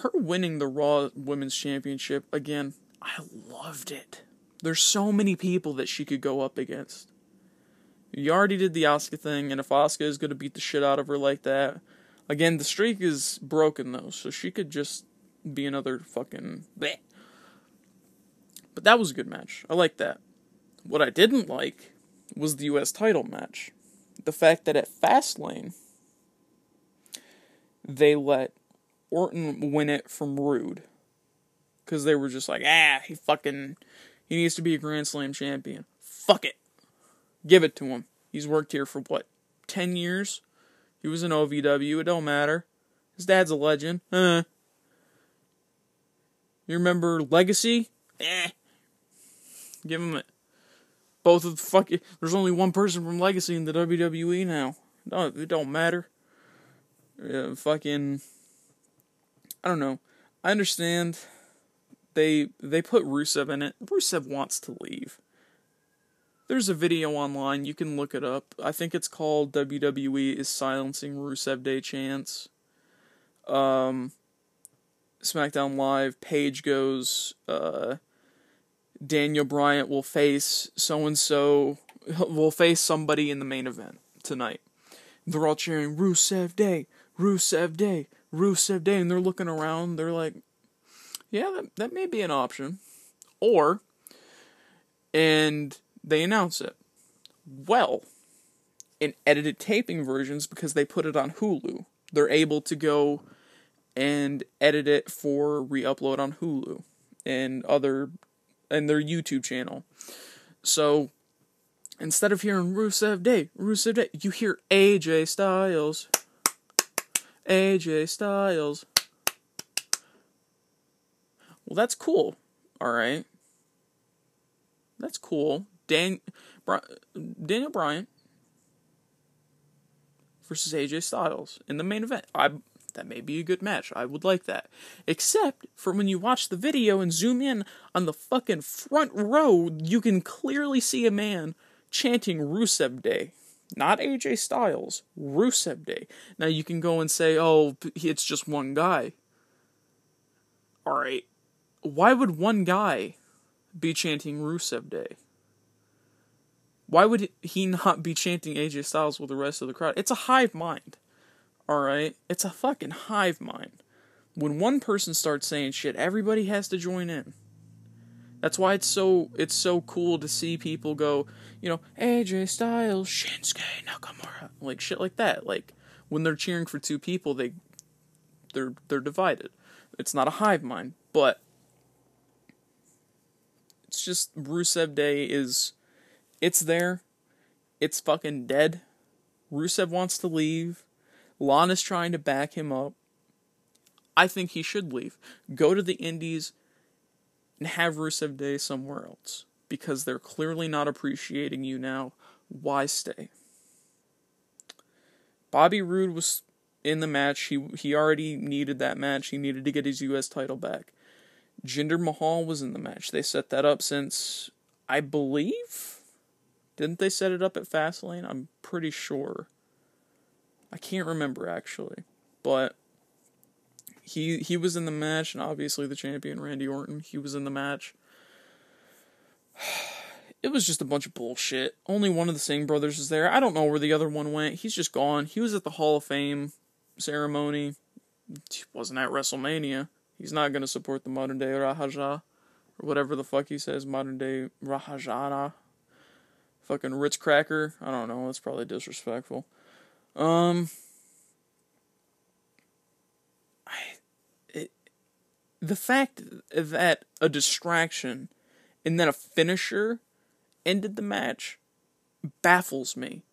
her winning the Raw Women's Championship again, I loved it. There's so many people that she could go up against. You already did the Asuka thing, and if Asuka is going to beat the shit out of her like that, Again, the streak is broken though, so she could just be another fucking bleh. But that was a good match. I like that. What I didn't like was the US title match. The fact that at Fastlane they let Orton win it from Roode. Cause they were just like, ah, he fucking he needs to be a Grand Slam champion. Fuck it. Give it to him. He's worked here for what, ten years? He was an OVW. It don't matter. His dad's a legend. Huh. You remember Legacy? Eh. Give him it. Both of the fucking. There's only one person from Legacy in the WWE now. No, it don't matter. Uh, fucking. I don't know. I understand. They they put Rusev in it. Rusev wants to leave. There's a video online, you can look it up. I think it's called WWE is silencing Rusev Day chants. Um, SmackDown Live, page goes, uh, Daniel Bryan will face so and so, will face somebody in the main event tonight. They're all cheering Rusev Day, Rusev Day, Rusev Day, and they're looking around. They're like, yeah, that, that may be an option. Or, and they announce it. Well, in edited taping versions, because they put it on Hulu, they're able to go and edit it for re-upload on Hulu and other and their YouTube channel. So instead of hearing Rusev Day, Rusev Day, you hear AJ Styles. AJ Styles. Well, that's cool. All right. That's cool. Dan, Bri- Daniel Bryan versus AJ Styles in the main event. I that may be a good match. I would like that. Except for when you watch the video and zoom in on the fucking front row, you can clearly see a man chanting Rusev Day. Not AJ Styles, Rusev Day. Now you can go and say, oh, it's just one guy. Alright. Why would one guy be chanting Rusev Day? Why would he not be chanting AJ Styles with the rest of the crowd? It's a hive mind. Alright? It's a fucking hive mind. When one person starts saying shit, everybody has to join in. That's why it's so it's so cool to see people go, you know, AJ Styles, Shinsuke Nakamura, like shit like that. Like when they're cheering for two people, they they're they're divided. It's not a hive mind, but it's just Rusev Day is it's there. It's fucking dead. Rusev wants to leave. Lana's trying to back him up. I think he should leave. Go to the Indies and have Rusev Day somewhere else. Because they're clearly not appreciating you now. Why stay? Bobby Roode was in the match. He he already needed that match. He needed to get his US title back. Jinder Mahal was in the match. They set that up since I believe didn't they set it up at Fastlane? I'm pretty sure. I can't remember actually, but he he was in the match, and obviously the champion Randy Orton, he was in the match. It was just a bunch of bullshit. Only one of the Singh brothers is there. I don't know where the other one went. He's just gone. He was at the Hall of Fame ceremony. He wasn't at WrestleMania. He's not gonna support the modern day Rahaja, or whatever the fuck he says, modern day Rahajana. Fucking Ritz cracker. I don't know. That's probably disrespectful. Um, it, the fact that a distraction and then a finisher ended the match baffles me.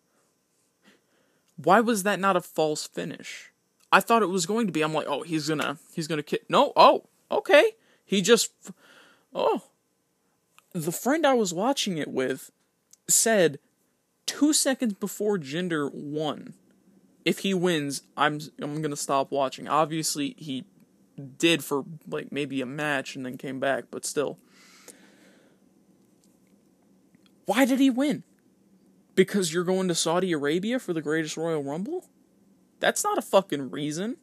Why was that not a false finish? I thought it was going to be. I'm like, oh, he's gonna, he's gonna kick. No, oh, okay. He just, oh, the friend I was watching it with said two seconds before Jinder won if he wins, I'm I'm gonna stop watching. Obviously, he did for like maybe a match and then came back, but still. Why did he win? Because you're going to Saudi Arabia for the greatest Royal Rumble? That's not a fucking reason.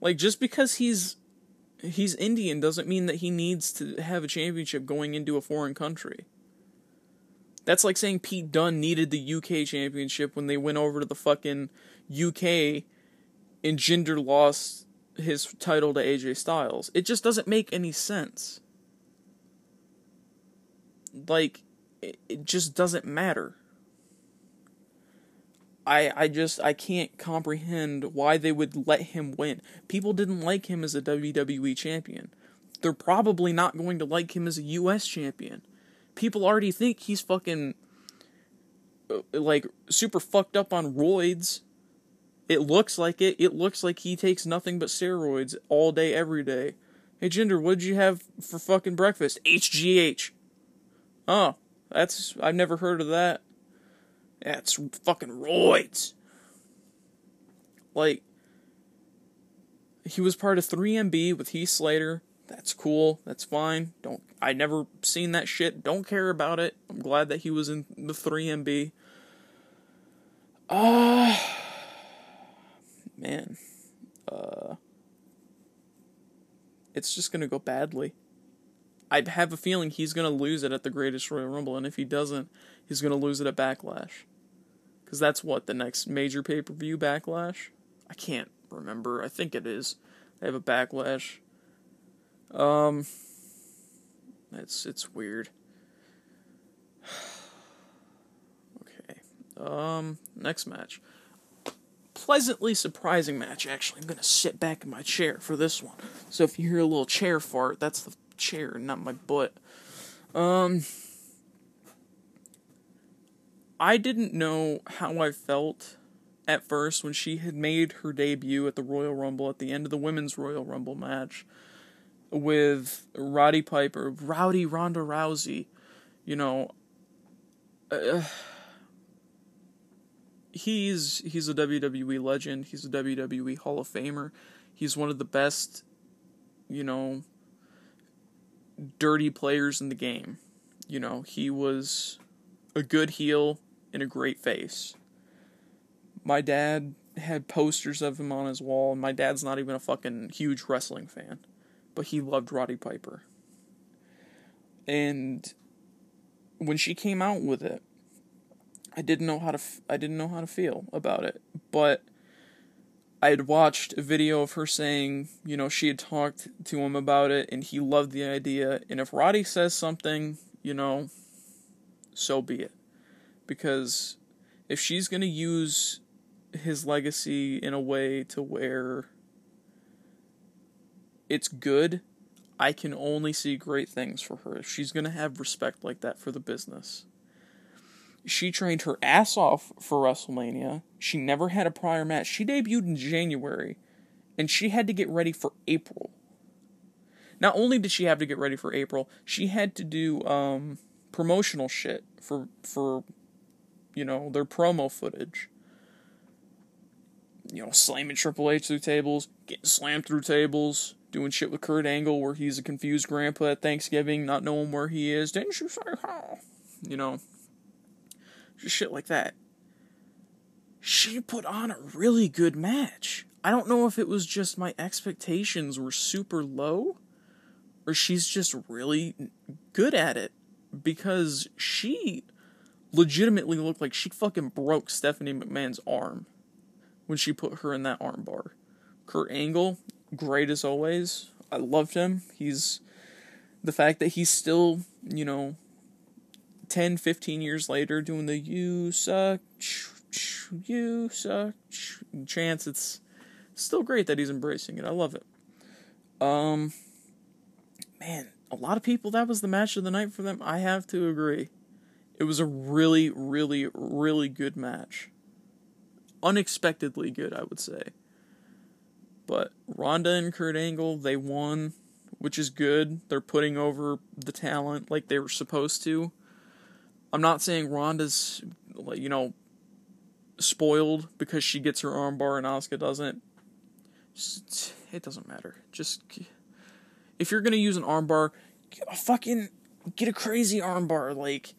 Like just because he's he's Indian doesn't mean that he needs to have a championship going into a foreign country. That's like saying Pete Dunne needed the UK championship when they went over to the fucking UK and Jinder lost his title to AJ Styles. It just doesn't make any sense. Like, it, just doesn't matter. I I just I can't comprehend why they would let him win. People didn't like him as a WWE champion. They're probably not going to like him as a US champion people already think he's fucking uh, like super fucked up on roids. It looks like it. It looks like he takes nothing but steroids all day, every day. Hey, Jinder, what'd you have for fucking breakfast? HGH. Oh, that's I've never heard of that. That's fucking roids. Like, he was part of 3MB with Heath Slater. That's cool. That's fine. Don't I never seen that shit. Don't care about it. I'm glad that he was in the 3MB. Uh man. Uh it's just going to go badly. I have a feeling he's going to lose it at the Greatest Royal Rumble and if he doesn't, he's going to lose it at Backlash. Cuz that's what the next major pay-per-view Backlash. I can't remember. I think it is. They have a Backlash um, it's it's weird. okay. Um, next match. Pleasantly surprising match. Actually, I'm gonna sit back in my chair for this one. So if you hear a little chair fart, that's the chair, not my butt. Um. I didn't know how I felt at first when she had made her debut at the Royal Rumble at the end of the Women's Royal Rumble match with Roddy Piper, Rowdy Ronda Rousey. You know, uh, he's he's a WWE legend. He's a WWE Hall of Famer. He's one of the best, you know, dirty players in the game. You know, he was a good heel and a great face. My dad had posters of him on his wall. And my dad's not even a fucking huge wrestling fan, but he loved Roddy Piper. And when she came out with it, I didn't know how to f- I didn't know how to feel about it, but I had watched a video of her saying, you know, she had talked to him about it and he loved the idea. And if Roddy says something, you know, so be it. Because if she's going to use his legacy in a way to where it's good, I can only see great things for her. She's going to have respect like that for the business. She trained her ass off for WrestleMania. She never had a prior match. She debuted in January, and she had to get ready for April. Not only did she have to get ready for April, she had to do um, promotional shit for for you know their promo footage. You know, slamming Triple H through tables, getting slammed through tables, doing shit with Kurt Angle where he's a confused grandpa at Thanksgiving, not knowing where he is. Didn't you say how? You know, just shit like that. She put on a really good match. I don't know if it was just my expectations were super low or she's just really good at it because she legitimately looked like she fucking broke Stephanie McMahon's arm when she put her in that armbar. Kurt Angle, great as always. I loved him. He's the fact that he's still, you know, 10, 15 years later doing the you suck, you suck chance. It's still great that he's embracing it. I love it. Um, man, a lot of people, that was the match of the night for them. I have to agree. It was a really, really, really good match. Unexpectedly good, I would say. But Ronda and Kurt Angle, they won, which is good. They're putting over the talent like they were supposed to. I'm not saying Ronda's, you know, spoiled because she gets her armbar and Asuka doesn't. it doesn't matter. Just if you're gonna use an armbar, get a fucking get a crazy armbar like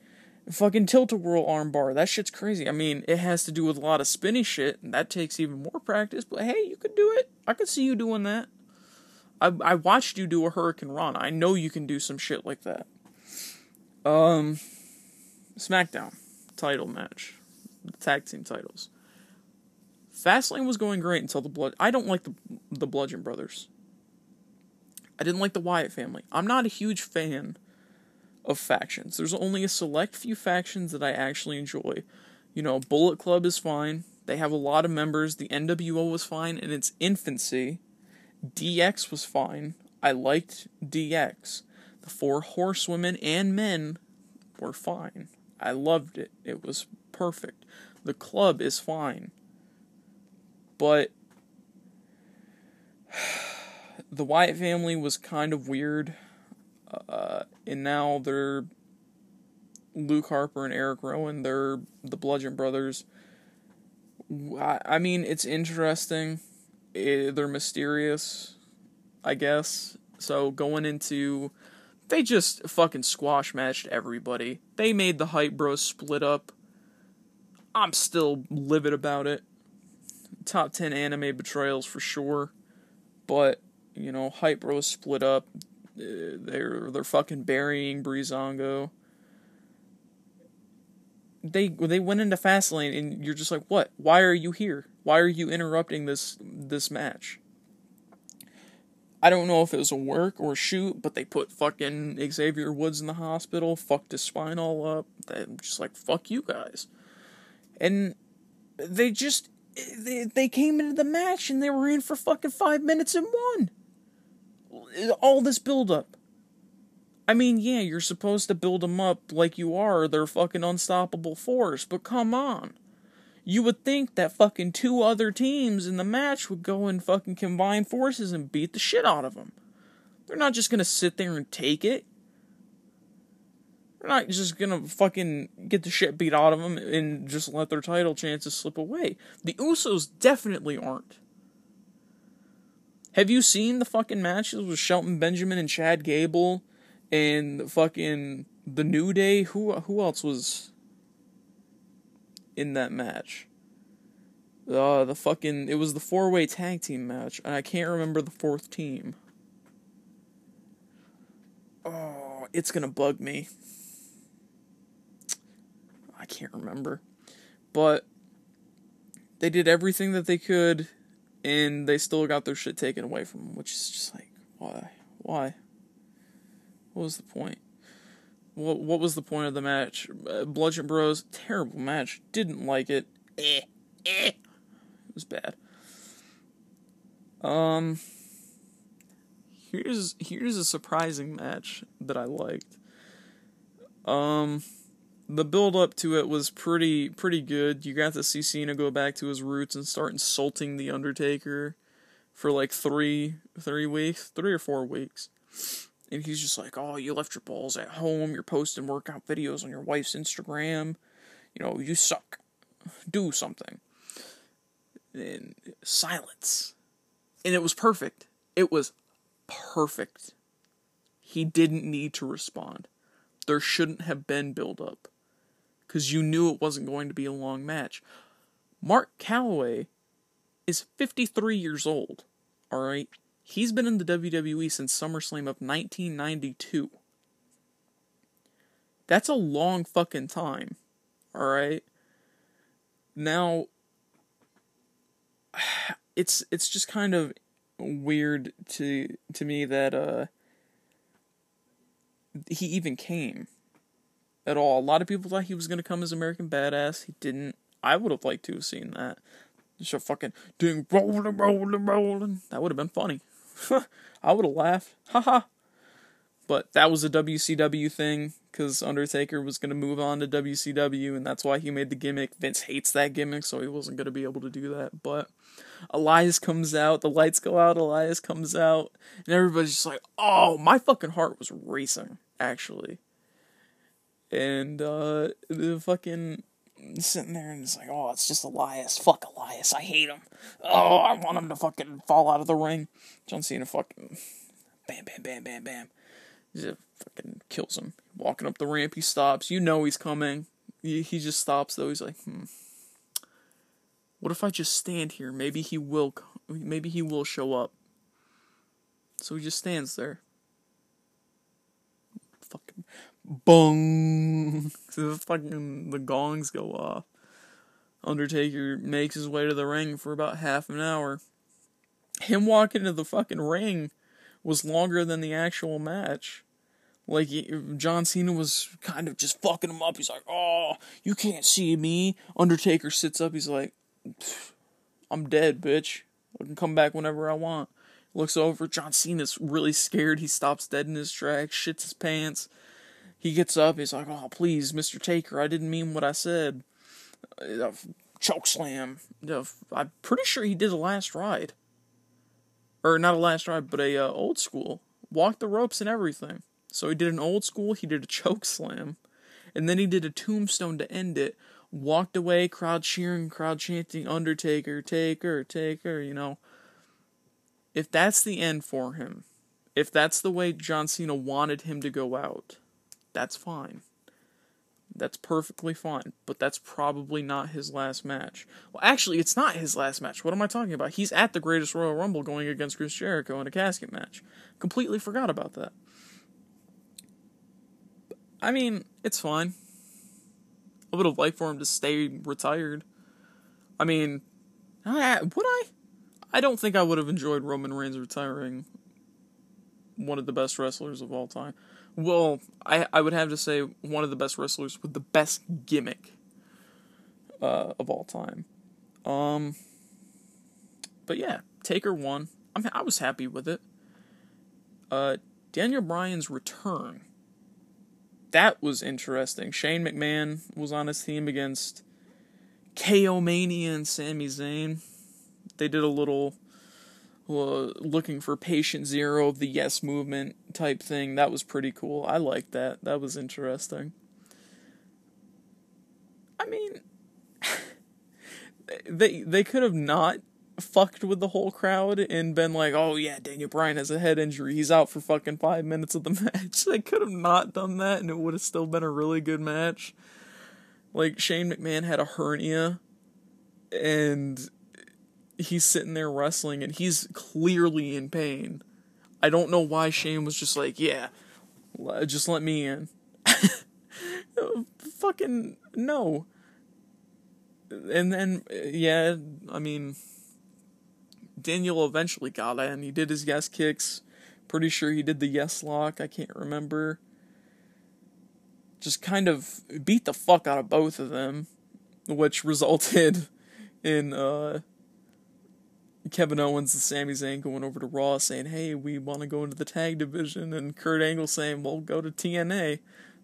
fucking tilt a whirl armbar. That shit's crazy. I mean, it has to do with a lot of spinny shit, and that takes even more practice. But hey, you could do it. I could see you doing that. I I watched you do a hurricanrana. I know you can do some shit like that. Um. SmackDown title match, the tag team titles. Fastlane was going great until the blood. I don't like the the Bludgeon Brothers. I didn't like the Wyatt family. I'm not a huge fan of factions. There's only a select few factions that I actually enjoy. You know, Bullet Club is fine. They have a lot of members. The NWO was fine in its infancy. DX was fine. I liked DX. The Four Horsewomen and men were fine. I loved it. It was perfect. The club is fine. But the Wyatt family was kind of weird. Uh, and now they're Luke Harper and Eric Rowan. They're the Bludgeon Brothers. I, I mean, it's interesting. It, they're mysterious, I guess. So going into they just fucking squash matched everybody. They made the Hype Bros split up. I'm still livid about it. Top 10 anime betrayals for sure. But, you know, Hype Bros split up. Uh, they're they're fucking burying Breezango. They they went into Fastlane and you're just like, "What? Why are you here? Why are you interrupting this this match?" I don't know if it was a work or a shoot, but they put fucking Xavier Woods in the hospital, fucked his spine all up. I'm just like, fuck you guys. And they just they, they came into the match and they were in for fucking five minutes and won. All this build up. I mean, yeah, you're supposed to build them up like you are their fucking unstoppable force, but come on. you would think that fucking two other teams in the match would go and fucking combine forces and beat the shit out of them. They're not just gonna sit there and take it. They're not just gonna fucking get the shit beat out of them and just let their title chances slip away. The Usos definitely aren't. Have you seen the fucking matches with Shelton Benjamin and Chad Gable and fucking the New Day? Who who else was in that match? Uh, the fucking it was the four way tag team match, and I can't remember the fourth team. Oh, it's gonna bug me. I can't remember. But they did everything that they could and they still got their shit taken away from them, which is just like, why? Why? What was the point? What what was the point of the match? Uh, Bludgeon Bros, terrible match. Didn't like it. Eh, eh. It was bad. Um here's here's a surprising match that I liked. Um the build up to it was pretty pretty good. You got to see Cena go back to his roots and start insulting the Undertaker for like three three weeks, three or four weeks. And he's just like, "Oh, you left your balls at home. You're posting workout videos on your wife's Instagram. You know, you suck. Do something." And silence. And it was perfect. It was perfect. He didn't need to respond. There shouldn't have been build up because you knew it wasn't going to be a long match. Mark Calaway is 53 years old, alright? He's been in the WWE since SummerSlam of 1992. That's a long fucking time, alright? Now, it's it's just kind of weird to to me that uh he even came at all. A lot of people thought he was gonna come as American Badass. He didn't. I would have liked to have seen that. Just a fucking doing rolling, rolling, rolling. That would have been funny. I would have laughed. Haha. but that was a WCW thing because Undertaker was to move on to WCW, and that's why he made the gimmick. Vince hates that gimmick, so he wasn't to be able to do that. But Elias comes out, the lights go out, Elias comes out, and everybody's just like, oh, my fucking heart was racing, actually and uh, the fucking sitting there and it's like, oh, it's just Elias. Fuck Elias. I hate him. Oh, I want him to fucking fall out of the ring. John Cena fucking bam, bam, bam, bam, bam. Just fucking kills him. Walking up the ramp, he stops. You know he's coming. He, he just stops though. He's like, hmm. What if I just stand here? Maybe he will. Maybe he will show up. So he just stands there. Fucking Bong. the fucking the gongs go off. Undertaker makes his way to the ring for about half an hour. Him walking to the fucking ring was longer than the actual match. Like John Cena was kind of just fucking him up. He's like, "Oh, you can't see me." Undertaker sits up. He's like, "I'm dead, bitch. I can come back whenever I want." Looks over. John Cena's really scared. He stops dead in his tracks, shits his pants. He gets up, he's like, oh, please, Mr. Taker, I didn't mean what I said. Uh, choke slam. Uh, I'm pretty sure he did a last ride. Or not a last ride, but a uh, old school. Walked the ropes and everything. So he did an old school, he did a choke slam, and then he did a tombstone to end it. Walked away, crowd cheering, crowd chanting, Undertaker, Taker, Taker, you know. If that's the end for him, if that's the way John Cena wanted him to go out, that's fine. That's perfectly fine, but that's probably not his last match. Well, actually, it's not his last match. What am I talking about? He's at the Greatest Royal Rumble going against Chris Jericho in a casket match. Completely forgot about that. I mean, it's fine. I would have liked for him to stay retired. I mean, I, would I? I don't think I would have enjoyed Roman Reigns retiring one of the best wrestlers of all time. Well, I I would have to say one of the best wrestlers with the best gimmick uh, of all time. Um, but yeah, Taker won. I mean, I was happy with it. Uh, Daniel Bryan's return. That was interesting. Shane McMahon was on his team against KO Mania and Sami Zayn. They did a little looking for patient zero of the yes movement type thing. That was pretty cool. I liked that. That was interesting. I mean, they they could have not fucked with the whole crowd and been like, "Oh yeah, Daniel Bryan has a head injury. He's out for fucking 5 minutes of the match." They could have not done that and it would have still been a really good match. Like Shane McMahon had a hernia and he's sitting there wrestling and he's clearly in pain. I don't know why Shane was just like, "Yeah, just let me in." Fucking no. And then yeah, I mean Daniel eventually got in. He did his yes kicks. Pretty sure he did the yes lock. I can't remember. Just kind of beat the fuck out of both of them, which resulted in uh, Kevin Owens and Sami Zayn going over to Raw saying, "Hey, we want to go into the tag division," and Kurt Angle saying, "Well, go to TNA."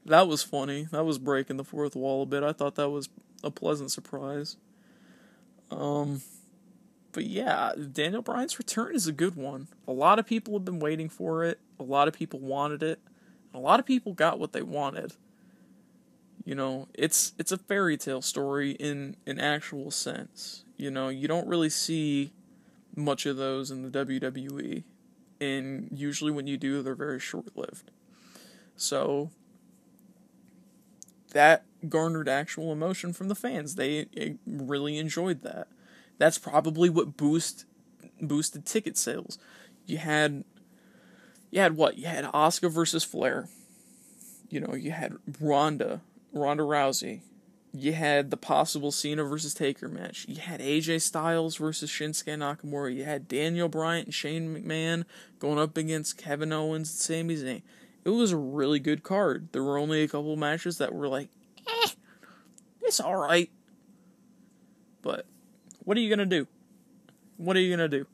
That was funny. That was breaking the fourth wall a bit. I thought that was a pleasant surprise. Um, but yeah, Daniel Bryan's return is a good one. A lot of people have been waiting for it. A lot of people wanted it. A lot of people got what they wanted. You know, it's it's a fairy tale story in an actual sense. You know, you don't really see much of those in the WWE, and usually when you do, they're very short lived. So that garnered actual emotion from the fans. They eh, really enjoyed that that's probably what boost boosted ticket sales. You had you had what? You had Asuka versus Flair. You know, you had Ronda, Ronda Rousey. You had the possible Cena versus Taker match. You had AJ Styles versus Shinsuke Nakamura. You had Daniel Bryan and Shane McMahon going up against Kevin Owens and Sami Zayn. It was a really good card. There were only a couple matches that were like, eh, it's alright. But what are you gonna do? What are you gonna do?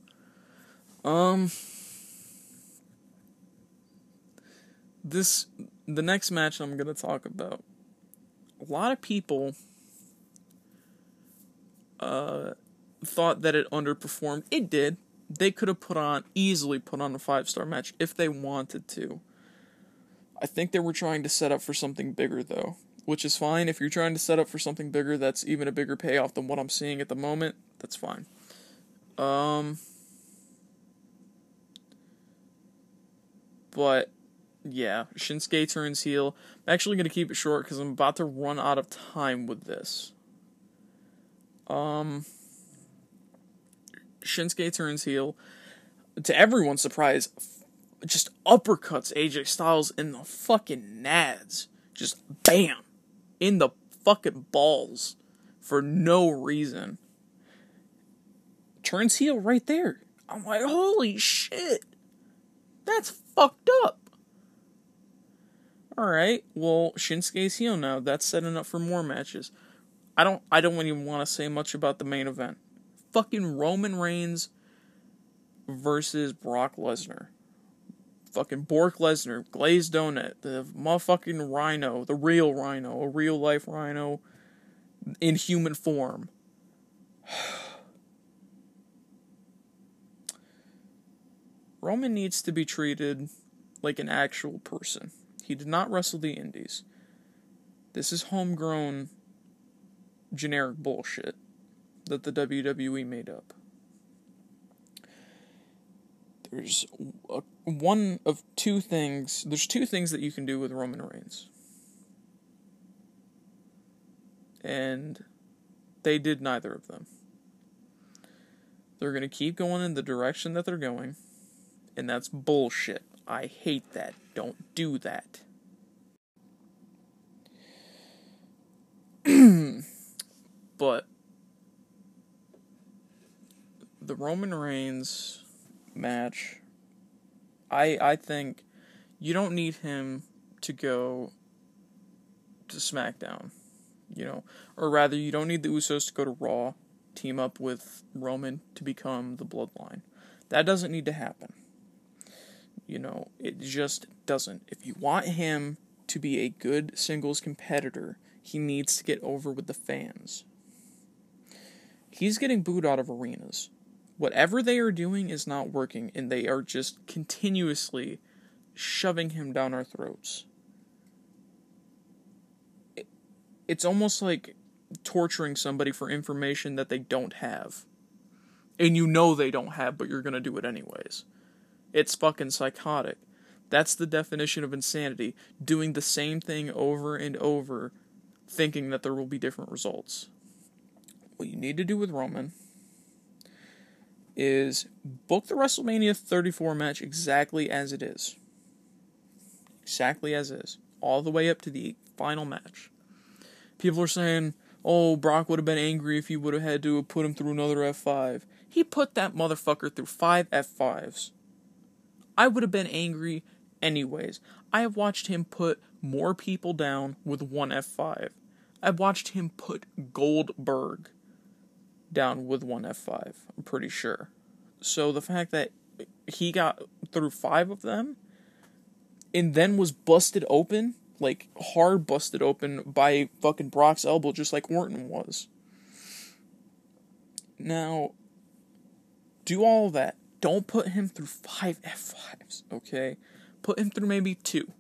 Um, this the next match I'm gonna talk about. A lot of people uh thought that it underperformed. It did. They could have put on easily put on a five star match if they wanted to. I think they were trying to set up for something bigger though which is fine. If you're trying to set up for something bigger that's even a bigger payoff than what I'm seeing at the moment, that's fine. Um, but yeah, Shinsuke turns heel. I'm actually going to keep it short because I'm about to run out of time with this. Um, Shinsuke turns heel. To everyone's surprise, just uppercuts AJ Styles in the fucking nads. Just bam in the fucking balls for no reason. Turns heel right there. I'm like, holy shit. That's fucked up. Alright, well, Shinsuke's heel now. That's setting up for more matches. I don't I don't even want to say much about the main event. Fucking Roman Reigns versus Brock Lesnar fucking Bork Lesnar, Glazed Donut, the motherfucking Rhino, the real Rhino, a real life Rhino in human form. Roman needs to be treated like an actual person. He did not wrestle the Indies. This is homegrown generic bullshit that the WWE made up. There's a, one of two things. There's two things that you can do with Roman Reigns. And they did neither of them. They're going to keep going in the direction that they're going. And that's bullshit. I hate that. Don't do that. but the Roman Reigns match, I I think you don't need him to go to SmackDown, you know, or rather, you don't need the Usos to go to Raw, team up with Roman to become the Bloodline. That doesn't need to happen. You know, it just doesn't. If you want him to be a good singles competitor, he needs to get over with the fans. He's getting booed out of arenas. Whatever they are doing is not working, and they are just continuously shoving him down our throats. It, it's almost like torturing somebody for information that they don't have. And you know they don't have, but you're going to do it anyways. It's fucking psychotic. That's the definition of insanity. Doing the same thing over and over, thinking that there will be different results. What you need to do with Roman is book the WrestleMania 34 match exactly as it is. Exactly as is. All the way up to the final match. People are saying, oh, Brock would have been angry if he would have had to have put him through another F5. He put that motherfucker through five F5s. I would have been angry anyways. I have watched him put more people down with one F5. I've watched him put Goldberg down with one F5, I'm pretty sure. So the fact that he got through five of them and then was busted open, like hard busted open by fucking Brock's elbow, just like Orton was. Now, do all that. Don't put him through five F5s, okay? Put him through maybe two.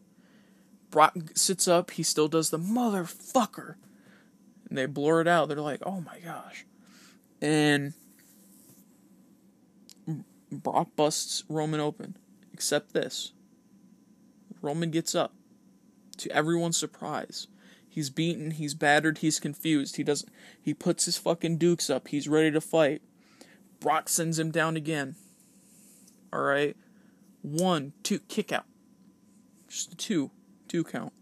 Brock sits up, he still does the motherfucker. And they blur it out. They're like, oh my gosh. And Brock busts Roman open. Except this Roman gets up. To everyone's surprise. He's beaten, he's battered, he's confused. He doesn't he puts his fucking dukes up. He's ready to fight. Brock sends him down again. Alright. One, two, kick out. Just two. Two count.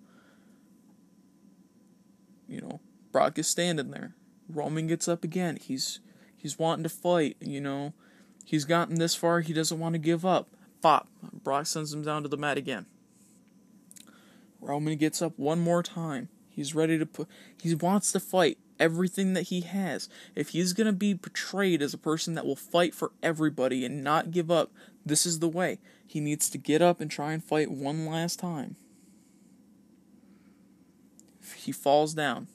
You know, Brock is standing there. Roman gets up again. He's he's wanting to fight, you know. He's gotten this far, he doesn't want to give up. Pop. Brock sends him down to the mat again. Roman gets up one more time. He's ready to put he wants to fight everything that he has. If he's going to be portrayed as a person that will fight for everybody and not give up, this is the way. He needs to get up and try and fight one last time. He falls down.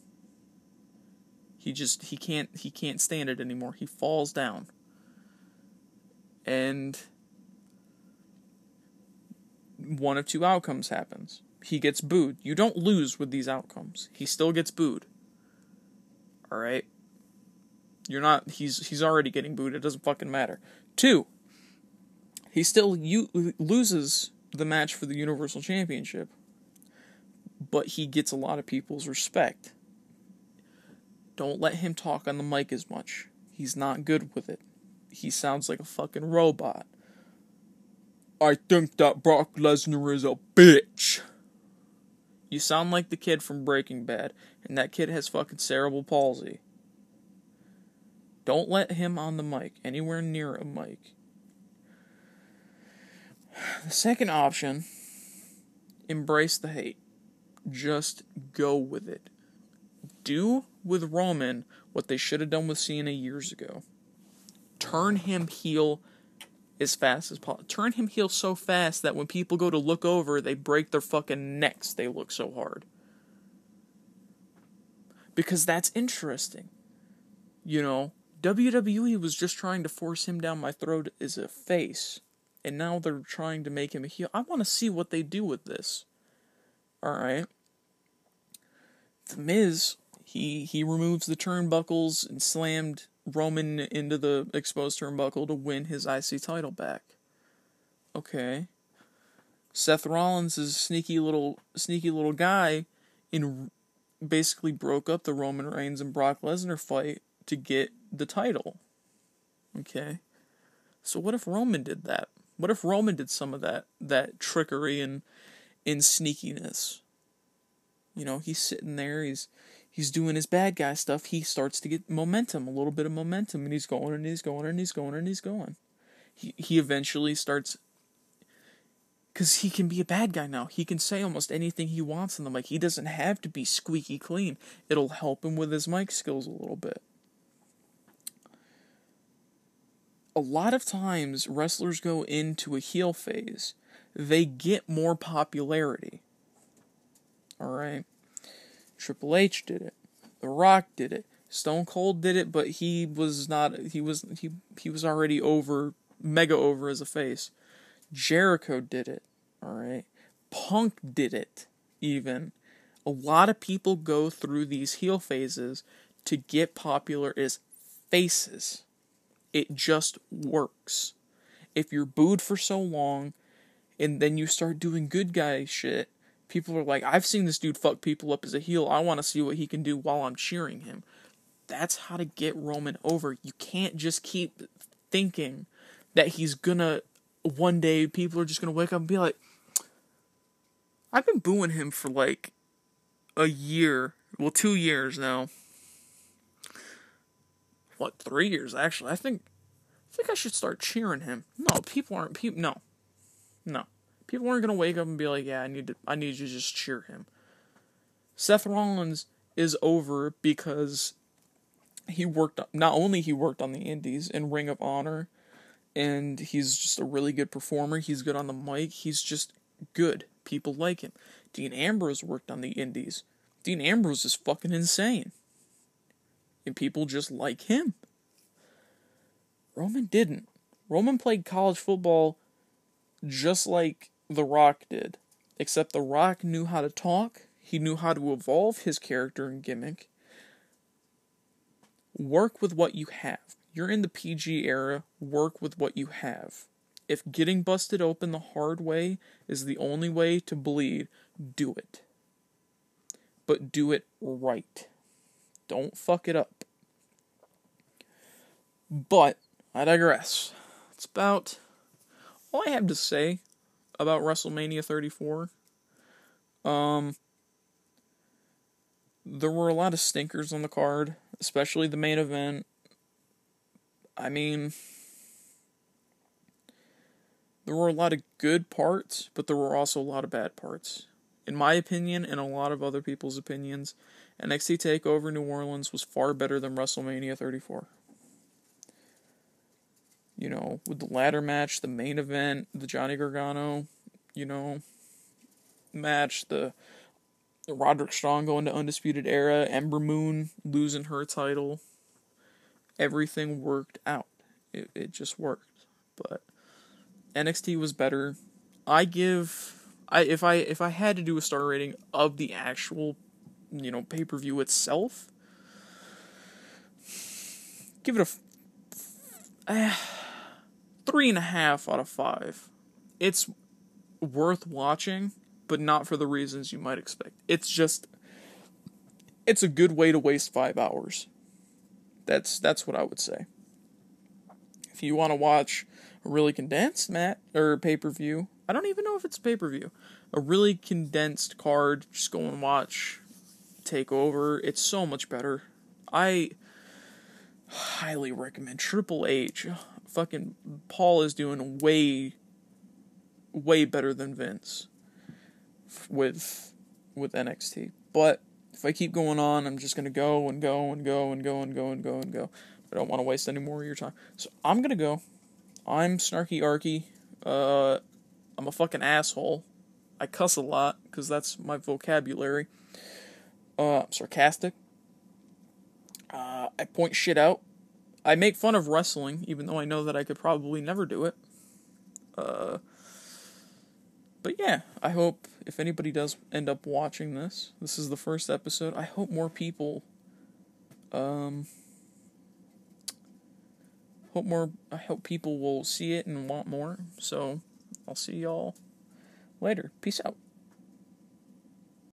He just he can't he can't stand it anymore. He falls down. And one of two outcomes happens. He gets booed. You don't lose with these outcomes. He still gets booed. All right? You're not he's he's already getting booed. It doesn't fucking matter. 2. He still u- loses the match for the Universal Championship. But he gets a lot of people's respect. Don't let him talk on the mic as much. He's not good with it. He sounds like a fucking robot. I think that Brock Lesnar is a bitch. You sound like the kid from Breaking Bad, and that kid has fucking cerebral palsy. Don't let him on the mic, anywhere near a mic. The second option embrace the hate. Just go with it do with Roman what they should have done with Cena years ago. Turn him heel as fast as possible. Turn him heel so fast that when people go to look over, they break their fucking necks. They look so hard. Because that's interesting. You know, WWE was just trying to force him down my throat as a face, and now they're trying to make him a heel. I want to see what they do with this. Alright? The Miz he he removes the turnbuckles and slammed Roman into the exposed turnbuckle to win his IC title back. Okay. Seth Rollins is a sneaky little sneaky little guy and basically broke up the Roman Reigns and Brock Lesnar fight to get the title. Okay. So what if Roman did that? What if Roman did some of that that trickery and in sneakiness? You know, he's sitting there, he's he's doing his bad guy stuff, he starts to get momentum, a little bit of momentum, and he's going and he's going and he's going and he's going. He he eventually starts because he can be a bad guy now. He can say almost anything he wants in the mic. He doesn't have to be squeaky clean. It'll help him with his mic skills a little bit. A lot of times, wrestlers go into a heel phase, they get more popularity. Alright? Triple H did it. The Rock did it. Stone Cold did it, but he was not. He was he he was already over, mega over as a face. Jericho did it. All right. Punk did it. Even a lot of people go through these heel phases to get popular as faces. It just works. If you're booed for so long, and then you start doing good guy shit, people are like, I've seen this dude fuck people up as a heel. I want to see what he can do while I'm cheering him. That's how to get Roman over. You can't just keep thinking that he's gonna one day people are just gonna wake up and be like, I've been booing him for like a year, well, two years now. What, three years actually? I think, I think I should start cheering him. No, people aren't. People, no, no, people aren't gonna wake up and be like, yeah, I need to, I need to just cheer him. Seth Rollins is over because he worked not only he worked on the indies in Ring of Honor and he's just a really good performer. He's good on the mic. He's just good. People like him. Dean Ambrose worked on the indies. Dean Ambrose is fucking insane. And people just like him. Roman didn't. Roman played college football just like The Rock did. Except The Rock knew how to talk, he knew how to evolve his character and gimmick, work with what you have. You're in the PG era, work with what you have. If getting busted open the hard way is the only way to bleed, do it. But do it right. Don't fuck it up. But I digress. It's about all I have to say about WrestleMania 34. Um there were a lot of stinkers on the card especially the main event. I mean, there were a lot of good parts, but there were also a lot of bad parts. In my opinion, and a lot of other people's opinions, NXT TakeOver New Orleans was far better than WrestleMania 34. You know, with the ladder match, the main event, the Johnny Gargano, you know, match, the Roderick Strong going to Undisputed Era, Ember Moon losing her title. Everything worked out. It it just worked. But NXT was better. I give I if I if I had to do a star rating of the actual you know pay per view itself, give it a uh, three and a half out of five. It's worth watching but not for the reasons you might expect. It's just it's a good way to waste 5 hours. That's that's what I would say. If you want to watch a really condensed mat or pay-per-view, I don't even know if it's pay-per-view. A really condensed card, just go and watch TakeOver. It's so much better. I highly recommend Triple H. Fucking Paul is doing way way better than Vince with with NXT. But if I keep going on, I'm just gonna go and go and go and go and go and go and go. I don't want to waste any more of your time, so I'm gonna go. I'm snarky arky. Uh, I'm a fucking asshole. I cuss a lot because that's my vocabulary. Uh, I'm sarcastic. I point shit out. I make fun of wrestling, even though I know that I could probably never do it. Uh, but yeah, I hope if anybody does end up watching this, this is the first episode. I hope more people um hope more I hope people will see it and want more. So, I'll see y'all later. Peace out.